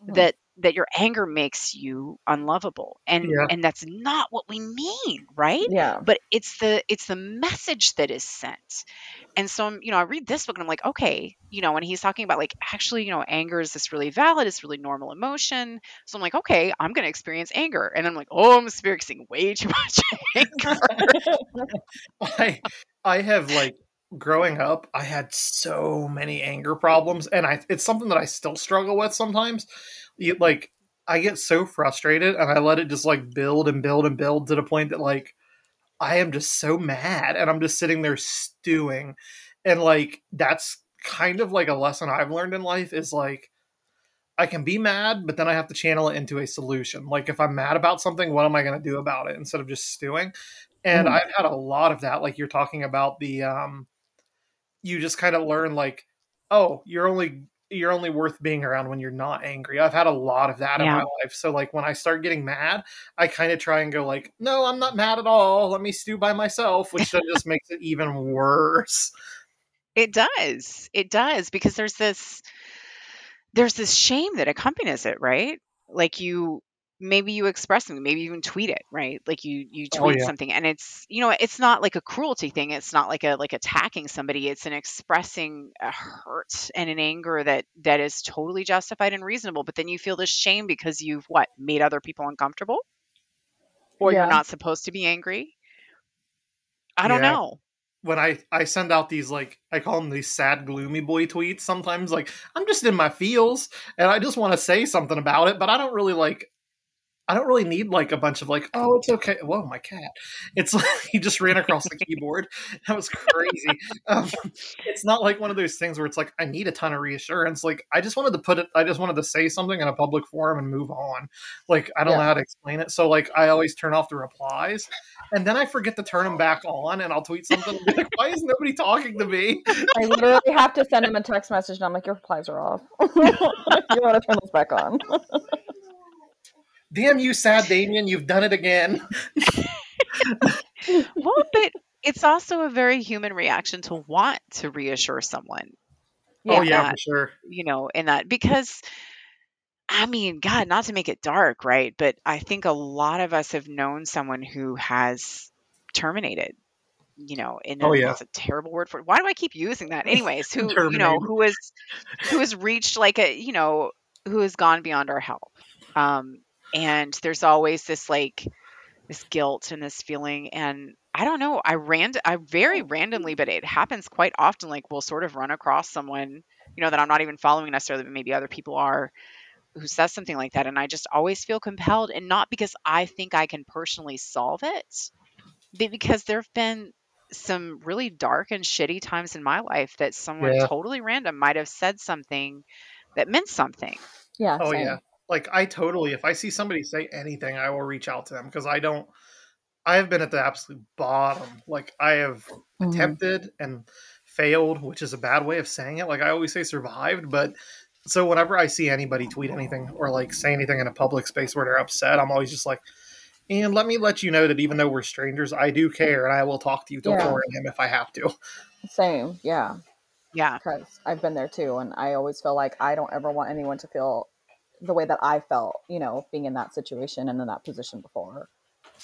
B: Mhm.
C: That that your anger makes you unlovable, and
A: Yeah.
C: and that's not what we mean, right?
B: Yeah.
C: but it's the it's the message that is sent and so I'm, you know i read this book and i'm like okay you know when he's talking about like actually you know anger is this really valid it's really normal emotion so i'm like okay i'm going to experience anger and i'm like oh i'm experiencing way too much anger
A: I I have like growing up, I had so many anger problems, and I it's something that I still struggle with sometimes. You like I get so frustrated, and I let it just like build and build and build to the point that like I am just so mad, and I'm just sitting there stewing, and like that's kind of like a lesson I've learned in life is like. I can be mad, but then I have to channel it into a solution. Like if I'm mad about something, what am I going to do about it instead of just stewing? And
B: Mhm.
A: I've had a lot of that. Like you're talking about the, um, you just kind of learn like, oh, you're only you're only worth being around when you're not angry. I've had a lot of that in my life. So like when I start getting mad, I kind of try and go like, no, I'm not mad at all. Let me stew by myself, which then just makes it even worse.
C: it does it does because there's this there's this shame that accompanies it right like you maybe you express something maybe even tweet it right like you you
A: Oh,
C: tweet
A: yeah.
C: something and it's you know it's not like a cruelty thing it's not like a like attacking somebody it's an expressing a hurt and an anger that that is totally justified and reasonable but then you feel this shame because you've what made other people uncomfortable or
B: Yeah.
C: you're not supposed to be angry i don't
A: Yeah.
C: know
A: when I I send out these like I call them these sad gloomy boy tweets sometimes like I'm just in my feels and I just want to say something about it but I don't really like I don't really need like a bunch of like oh it's okay. Whoa my cat. It's like he just ran across the keyboard. That was crazy. Um, it's not like one of those things where it's like I need a ton of reassurance. Like I just wanted to put it I just wanted to say something in a public forum and move on. Like I don't know how to explain it. So like I always turn off the replies and then I forget to turn them back on, and I'll tweet something like, "Why is nobody talking to me?"
B: I literally have to send him a text message, and I'm like, "Your replies are off. you want to turn those back on?"
A: Damn you, sad Damien, you've done it again.
C: well, but it's also a very human reaction to want to reassure someone,
A: Oh
B: Yeah.
A: Yeah. for sure.
C: you know, in that because I mean, God, not to make it dark, right? But I think a lot of us have known someone who has terminated. You know, in
A: Oh yeah.
C: that's a terrible word for it. Why do I keep using that? Anyways, who you know who is who has reached like a you know who has gone beyond our help. Um, and there's always this like this guilt and this feeling and i don't know i ran i very oh. randomly but it happens quite often like we'll sort of run across someone you know that i'm not even following necessarily but maybe other people are who says something like that and i just always feel compelled and not because i think i can personally solve it but because there have been some really dark and shitty times in my life that someone
A: Yeah.
C: totally random might have said something that meant something
B: Yeah.
A: Oh
B: same.
A: yeah. Like I totally if I see somebody say anything, I will reach out to them because I don't I have been at the absolute bottom. Like I have
B: Mhm.
A: attempted and failed, which is a bad way of saying it. Like I always say survived, but so whenever I see anybody tweet anything or like say anything in a public space where they're upset, I'm always just like, and let me let you know that even though we're strangers, I do care and I will talk to you till
B: Yeah.
A: 4 a.m. if I have to.
B: Same. Yeah.
C: yeah
B: because I've been there too, and I always feel like I don't ever want anyone to feel the way that I felt, you know, being in that situation and in that position before.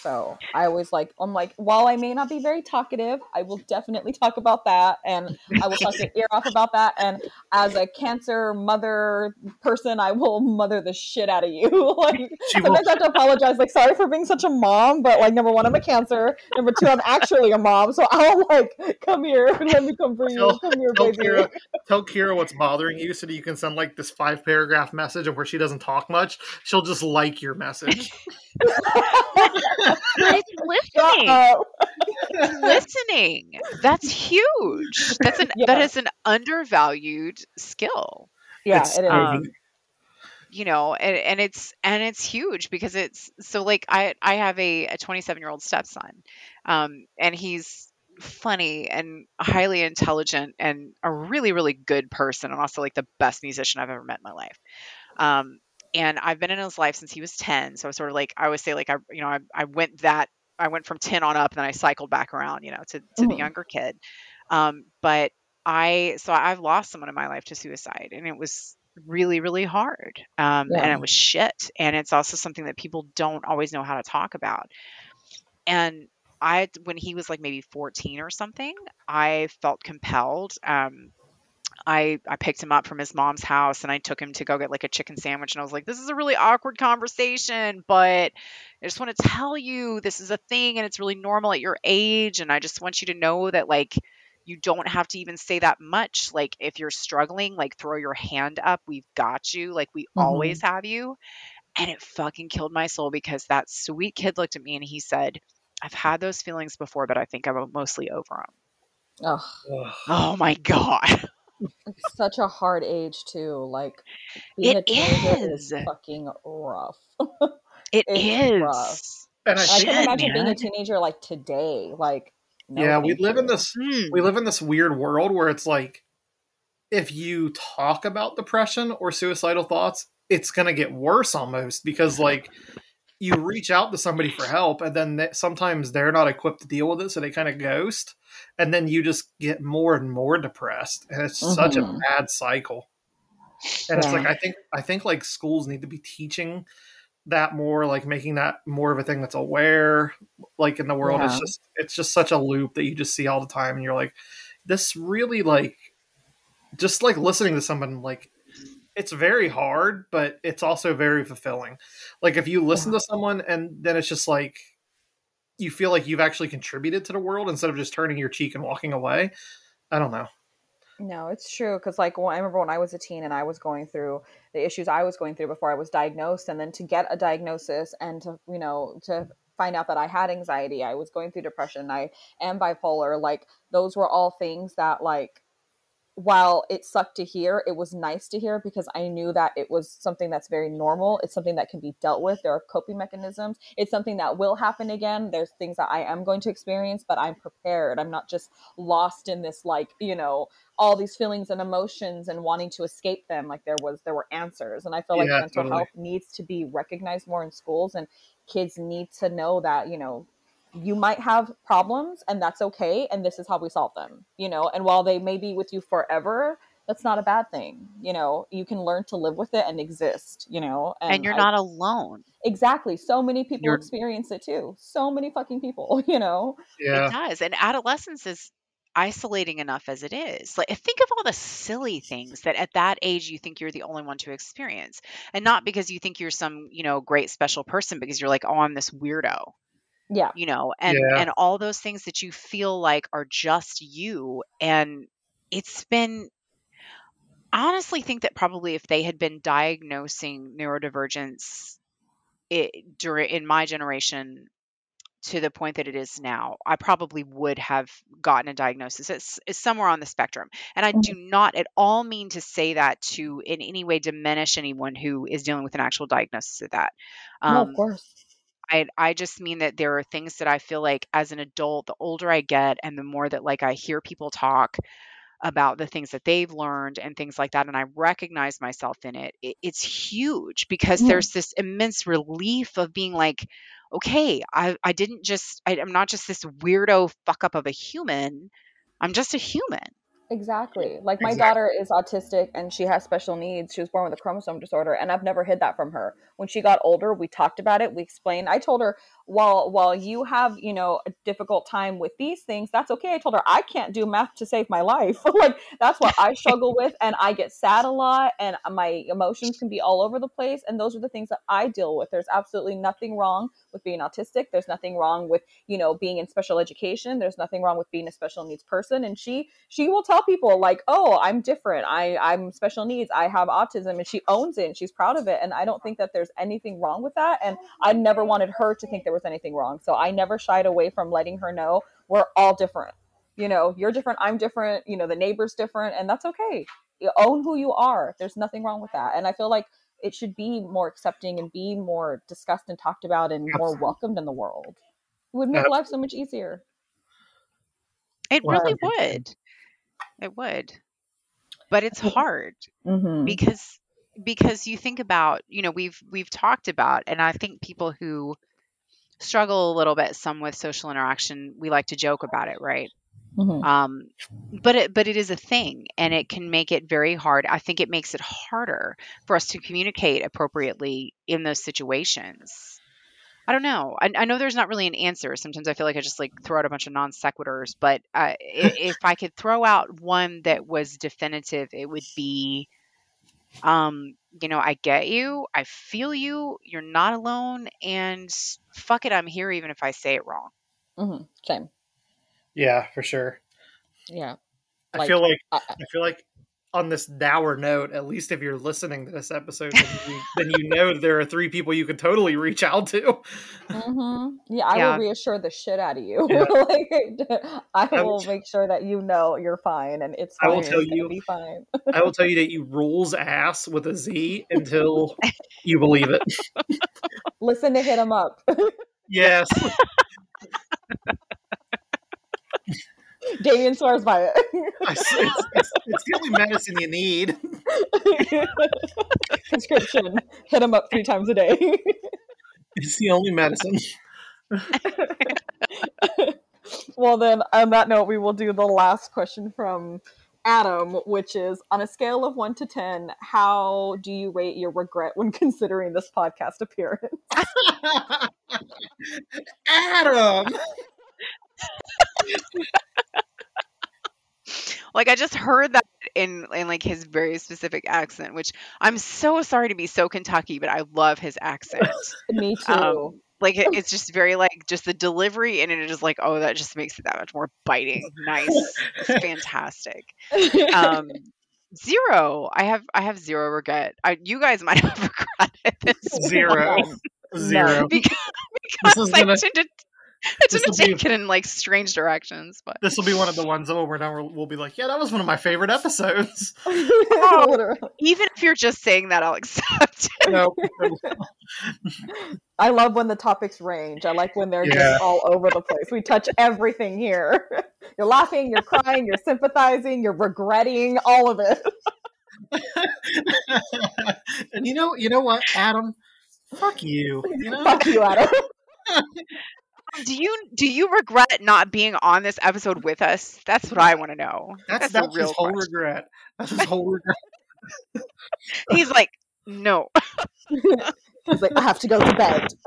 B: So I always like, I'm like, while I may not be very talkative, I will definitely talk about that, and I will talk your ear off about that. And as a cancer mother person, I will mother the shit out of you. like
A: She will
B: sometimes I have to apologize, like, sorry for being such a mom, but like, number one, I'm a cancer. Number two, I'm actually a mom, so I'll like, come here, and let me come for you,
A: Tell-
B: come here,
A: tell
B: baby.
A: Kyra, tell Kyra what's bothering you so that you can send like this five paragraph message of where she doesn't talk much. She'll just like your message.
C: but it's listening. Listening. That's huge. That's an that
B: Yeah.
C: is an undervalued skill.
B: Yeah,
A: It's-
B: it is.
C: um, you know and, and it's and it's huge because it's so like i i have a, a 27 year old stepson um and he's funny and highly intelligent and a really really good person and also like the best musician i've ever met in my life. Um and i've been in his life since he was 10 so sort of like i always say like i you know i, I went that i went from 10 on up and then i cycled back around you know to, to the
B: Mhm.
C: younger kid. Um but i so i've lost someone in my life to suicide and it was really really hard um and it was shit and it's also something that people don't always know how to talk about. And i when he was like maybe 14 or something i felt compelled um I I picked him up from his mom's house and I took him to go get like a chicken sandwich and I was like, this is a really awkward conversation, but I just want to tell you this is a thing and it's really normal at your age and I just want you to know that like you don't have to even say that much. Like if you're struggling, like throw your hand up. We've got you. Like we always mm-hmm. have you. And it fucking killed my soul because that sweet kid looked at me and he said, I've had those feelings before, but I think I'm mostly over them.
B: Ugh,
A: Ugh.
C: Oh my God.
B: it's such a hard age too. Like being a teenager is.
C: is.
B: fucking rough.
C: It
B: It's
C: is.
B: rough.
A: And I
B: I can't
C: Shit,
B: imagine being a teenager like today. Like, no,
A: yeah, we live in this
C: Hmm.
A: we live in this weird world where it's like if you talk about depression or suicidal thoughts, it's going to get worse almost because like you reach out to somebody for help and then they, sometimes they're not equipped to deal with it so they kind of ghost and then you just get more and more depressed and it's such a
B: Mhm.
A: bad cycle. And it's like I think I think like schools need to be teaching that more like making that more of a thing that's aware like in the world it's just it's just such a loop that you just see all the time and you're like this really like just like listening to someone like it's very hard but it's also very fulfilling like if you listen uh-huh. to someone and then it's just like you feel like you've actually contributed to the world instead of just turning your cheek and walking away i don't know
B: No, it's true because like when, I remember when I was a teen and I was going through the issues I was going through before I was diagnosed, and then to get a diagnosis and to you know to find out that I had anxiety, I was going through depression, I am bipolar. Like those were all things that like while it sucked to hear, it was nice to hear because I knew that it was something that's very normal. It's something that can be dealt with. There are coping mechanisms. It's something that will happen again. There's things that I am going to experience, but I'm prepared. I'm not just lost in this like, you know, all these feelings and emotions and wanting to escape them like there was there were answers. And I feel like mental
A: totally.
B: health needs to be recognized more in schools and kids need to know that, you know, you might have problems and that's okay and this is how we solve them you know and while they may be with you forever that's not a bad thing. You know, you can learn to live with it and exist. You know,
C: and, you're
B: I-
C: not alone.
B: exactly. So many people
A: You're-
B: experience it too. So many fucking people. You know.
A: Yeah.
C: It does. And adolescence is isolating enough as it is. Like think of all the silly things that at that age you think you're the only one to experience. And not because you think you're some, you know, great special person because you're like, "Oh, I'm this weirdo."
B: Yeah.
C: You know, and
A: Yeah.
C: and all those things that you feel like are just you and it's been I honestly think that probably if they had been diagnosing neurodivergence it, during in my generation to the point that it is now, I probably would have gotten a diagnosis. It's, it's somewhere on the spectrum. And I
B: Mhm.
C: do not at all mean to say that to in any way diminish anyone who is dealing with an actual diagnosis of that.
B: no,
C: Um,
B: of course.
C: I, I just mean that there are things that I feel like as an adult, the older I get and the more that like I hear people talk about the things that they've learned and things like that, and I recognize myself in it, it it's huge because there's this immense relief of being like, okay, I, I didn't just, I, I'm not just this weirdo fuck up of a human. I'm just a human.
B: Exactly. Like my
A: Exactly.
B: daughter is autistic and she has special needs. She was born with a chromosome disorder and I've never hid that from her. When she got older, we talked about it. We explained. I told her, while while you have, you know, a difficult time with these things, that's okay. I told her I can't do math to save my life. like that's what I struggle with and I get sad a lot and my emotions can be all over the place and those are the things that I deal with. There's absolutely nothing wrong with being autistic. There's nothing wrong with, you know, being in special education. There's nothing wrong with being a special needs person and she she will tell people like oh i'm different i i'm special needs i have autism and she owns it and she's proud of it and i don't think that there's anything wrong with that and i never wanted her to think there was anything wrong so i never shied away from letting her know we're all different you know you're different i'm different you know the neighbor's different and that's okay you own who you are there's nothing wrong with that and i feel like it should be more accepting and be more discussed and talked about and more welcomed in the world it would make life so much easier
C: It
A: Well,
C: really would. It would. But it's hard.
B: mm-hmm.
C: because because you think about you know we've we've talked about and i think people who struggle a little bit some with social interaction. We like to joke about it right?
B: Mm-hmm.
C: um but it but it is a thing and it can make it very hard. I think it makes it harder for us to communicate appropriately in those situations. I don't know. I, I know there's not really an answer. Sometimes i feel like i just like throw out a bunch of non sequiturs but uh, if i could throw out one that was definitive it would be um you know i get you i feel you you're not alone and fuck it i'm here even if i say it wrong
B: Mm-hmm. Same.
A: Yeah, for sure.
B: Yeah.
A: I
B: Like,
A: feel like
B: I,
A: I feel like on this dour note, at least if you're listening to this episode, then you, then you know there are three people you can totally reach out to.
B: hmm Yeah, I
C: Yeah.
B: will reassure the shit out of you.
A: Yeah.
B: like, I
A: I will
B: will make sure that you know you're fine and it's
A: I will tell you-
B: be fine.
A: I will tell you that you rules ass with a Z until you believe it.
B: Listen to hit him up.
A: Yes.
B: Damien swears by
A: it. It's, it's, it's the only medicine you need.
B: Prescription. Hit him up three times a day.
A: It's the only medicine.
B: well, then, on that note, we will do the last question from Adam, which is on a scale of one to 10, how do you rate your regret when considering this podcast appearance?
A: Adam.
C: Like i just heard that in in like his very specific accent which i'm so sorry to be so kentucky but i love his accent
B: Me too.
C: Um, like it, it's just very like just the delivery and it is like oh that just makes it that much more biting nice it's fantastic um zero i have i have zero regret I, you guys might have regretted this
A: Zero. Zero.
C: because,
A: This
C: because
A: is
C: I
A: gonna-
C: tend to I tend
A: this
C: to
A: will be-
C: take it in like strange directions but
A: This will be one of the ones that over and over we'll be like, yeah, that was one of my favorite episodes.
B: Literally.
C: even if you're just saying that i'll accept it
A: No,
B: I love when the topics range. I like when they're
A: Yeah.
B: just all over the place. We touch everything here. You're laughing, you're crying, you're sympathizing, you're regretting, all of it.
A: and you know, you know what, Adam? Fuck you. You know,
B: Fuck you, Adam.
C: Do you do you regret not being on this episode with us? That's what I want to know.
A: That's
C: That's, a
A: that's
C: real
A: his whole
C: question.
A: regret. That's his whole regret.
C: He's like, no.
B: He's like, I have to go to bed.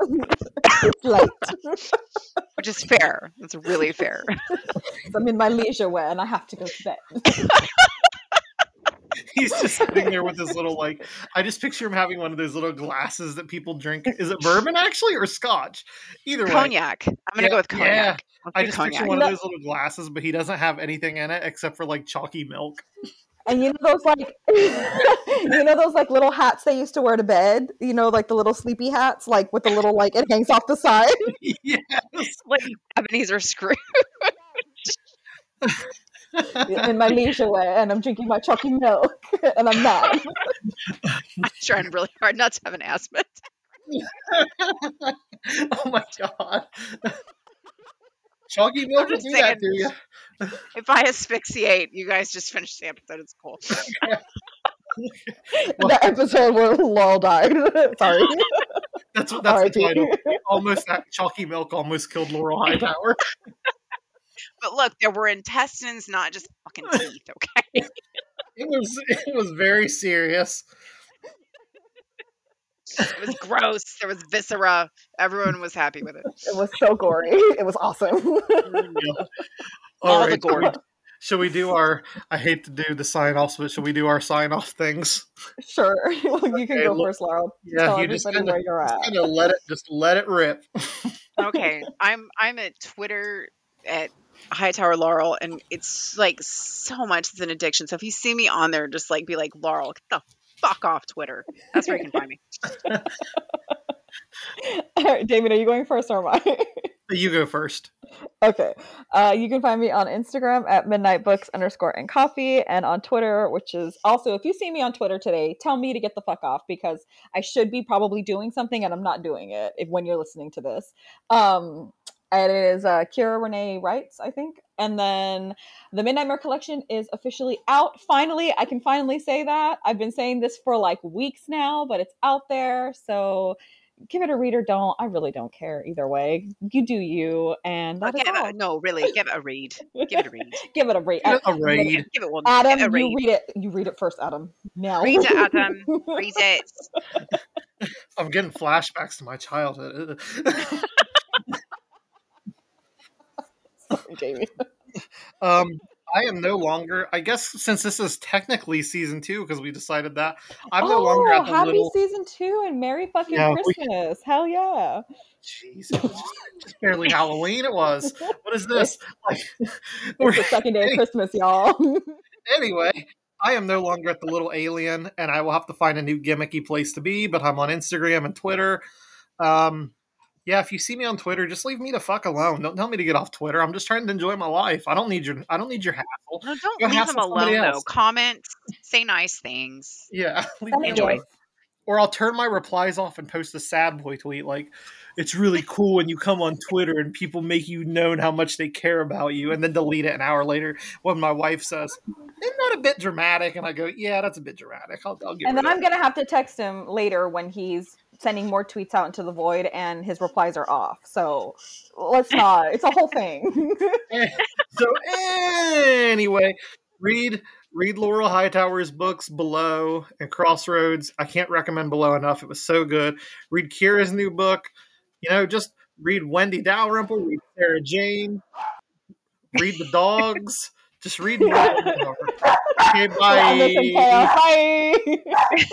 B: it's late.
C: which is fair. It's really fair.
B: I'm in my leisure wear and I have to go to bed.
A: He's just sitting there with his little like. I just picture him having one of those little glasses that people drink. Is it bourbon actually or scotch? Either way.
C: Cognac. I'm gonna
A: Yeah,
C: go with cognac. Let's
A: I just
C: cognac.
A: picture one of those little glasses, but he doesn't have anything in it except for like chalky milk.
B: And you know those like you know those like little hats they used to wear to bed? You know, like the little sleepy hats, like with the little like it hangs off the side.
A: yes.
C: like Ebenezer Scrooge.
B: In my leisure way and I'm drinking my chalky milk and I'm mad.
C: I'm trying really hard not to have an asthma.
A: oh my god. Chalky milk will
C: just
A: do that to you.
C: If I asphyxiate, you guys just finish the episode. It's cool.
B: the episode where Laurel died. Sorry.
A: That's what that's the
B: R.I.P.
A: title. Almost that chalky milk almost killed Laurel Hightower.
C: But look, there were intestines, not just fucking teeth. Okay.
A: It was it was very serious.
C: It was gross. There was viscera. Everyone was happy with it.
B: It was so gory. It was awesome.
A: Yeah.
C: All
A: All
C: the
A: right.
C: gore.
A: Shall we do our I hate to do the sign offs, but shall we do our sign off things?
B: sure. you can
A: Okay,
B: go
A: look-
B: first, Laurel.
A: Yeah,
B: Tell
A: you just
B: everybody
A: kinda-
B: where you're at.
A: Kind of let it just let it rip.
C: Okay, I'm I'm at Twitter at Hightower Laurel, and it's like so much. It's an addiction. So if you see me on there, just like be like Laurel, get the fuck off Twitter. That's where you can find me.
B: All right, David, are you going first or am I?
A: You go first.
B: Okay. Uh, you can find me on Instagram at midnightbooks underscore and coffee and on Twitter, which is also, if you see me on Twitter today, tell me to get the fuck off because I should be probably doing something and I'm not doing it if, when you're listening to this. Um, and it is uh, Kyra Renee Wrights, I think. And then the Midnight Mare collection is officially out. Finally, I can finally say that. I've been saying this for like weeks now, but it's out there. So give it a read or don't. I really don't care either way. You do you, and that is
C: Give
B: all.
C: it, no, really, give it a read. Give it a read.
B: Give it a read.
A: Give it a read.
C: Give it one.
B: Adam,
C: give it a
B: you
C: read.
B: read it. You read it first, Adam. Now.
C: Read it, Adam. Read it.
A: I'm getting flashbacks to my childhood.
B: Sorry, Jamie.
A: um, I am no longer. I guess since this is technically season two, because we decided that I'm no longer
B: Oh,
A: at the
B: happy
A: little.
B: season two and Merry fucking
A: Yeah, we-
B: Christmas. Hell yeah.
A: Jeez, it was just, just barely Halloween. It was. What is this? Like, we're,
B: It's the second day of Christmas, y'all.
A: anyway, I am no longer at the little alien, and I will have to find a new gimmicky place to be. But I'm on Instagram and Twitter. Um, yeah, if you see me on Twitter, just leave me the fuck alone. Don't tell me to get off Twitter. I'm just trying to enjoy my life. I don't need your. I don't need your hassle.
C: No,
A: Go
C: don't leave
A: hassle
C: them
A: somebody
C: alone though. Comment, say nice things.
A: Yeah, leave
B: Enjoy.
A: Or I'll turn my replies off and post a sad boy tweet like, "It's really cool when you come on Twitter and people make you known how much they care about you," and then delete it an hour later when my wife says, "Isn't that a bit dramatic?" And I go, "Yeah, that's a bit dramatic. I'll, I'll get."
B: and then
A: rid
B: I'm
A: of
B: going to have to text him later when he's sending more tweets out into the void and his replies are off. So let's not. It's a whole thing.
A: Eh, so anyway, read read Laurel Hightower's books Below and Crossroads. I can't recommend Below enough. It was so good. Read Kyra's new book. You know, just read Wendy Dalrymple, read Sarah Jane, read the dogs. Just read. Okay, bye.
B: Bye.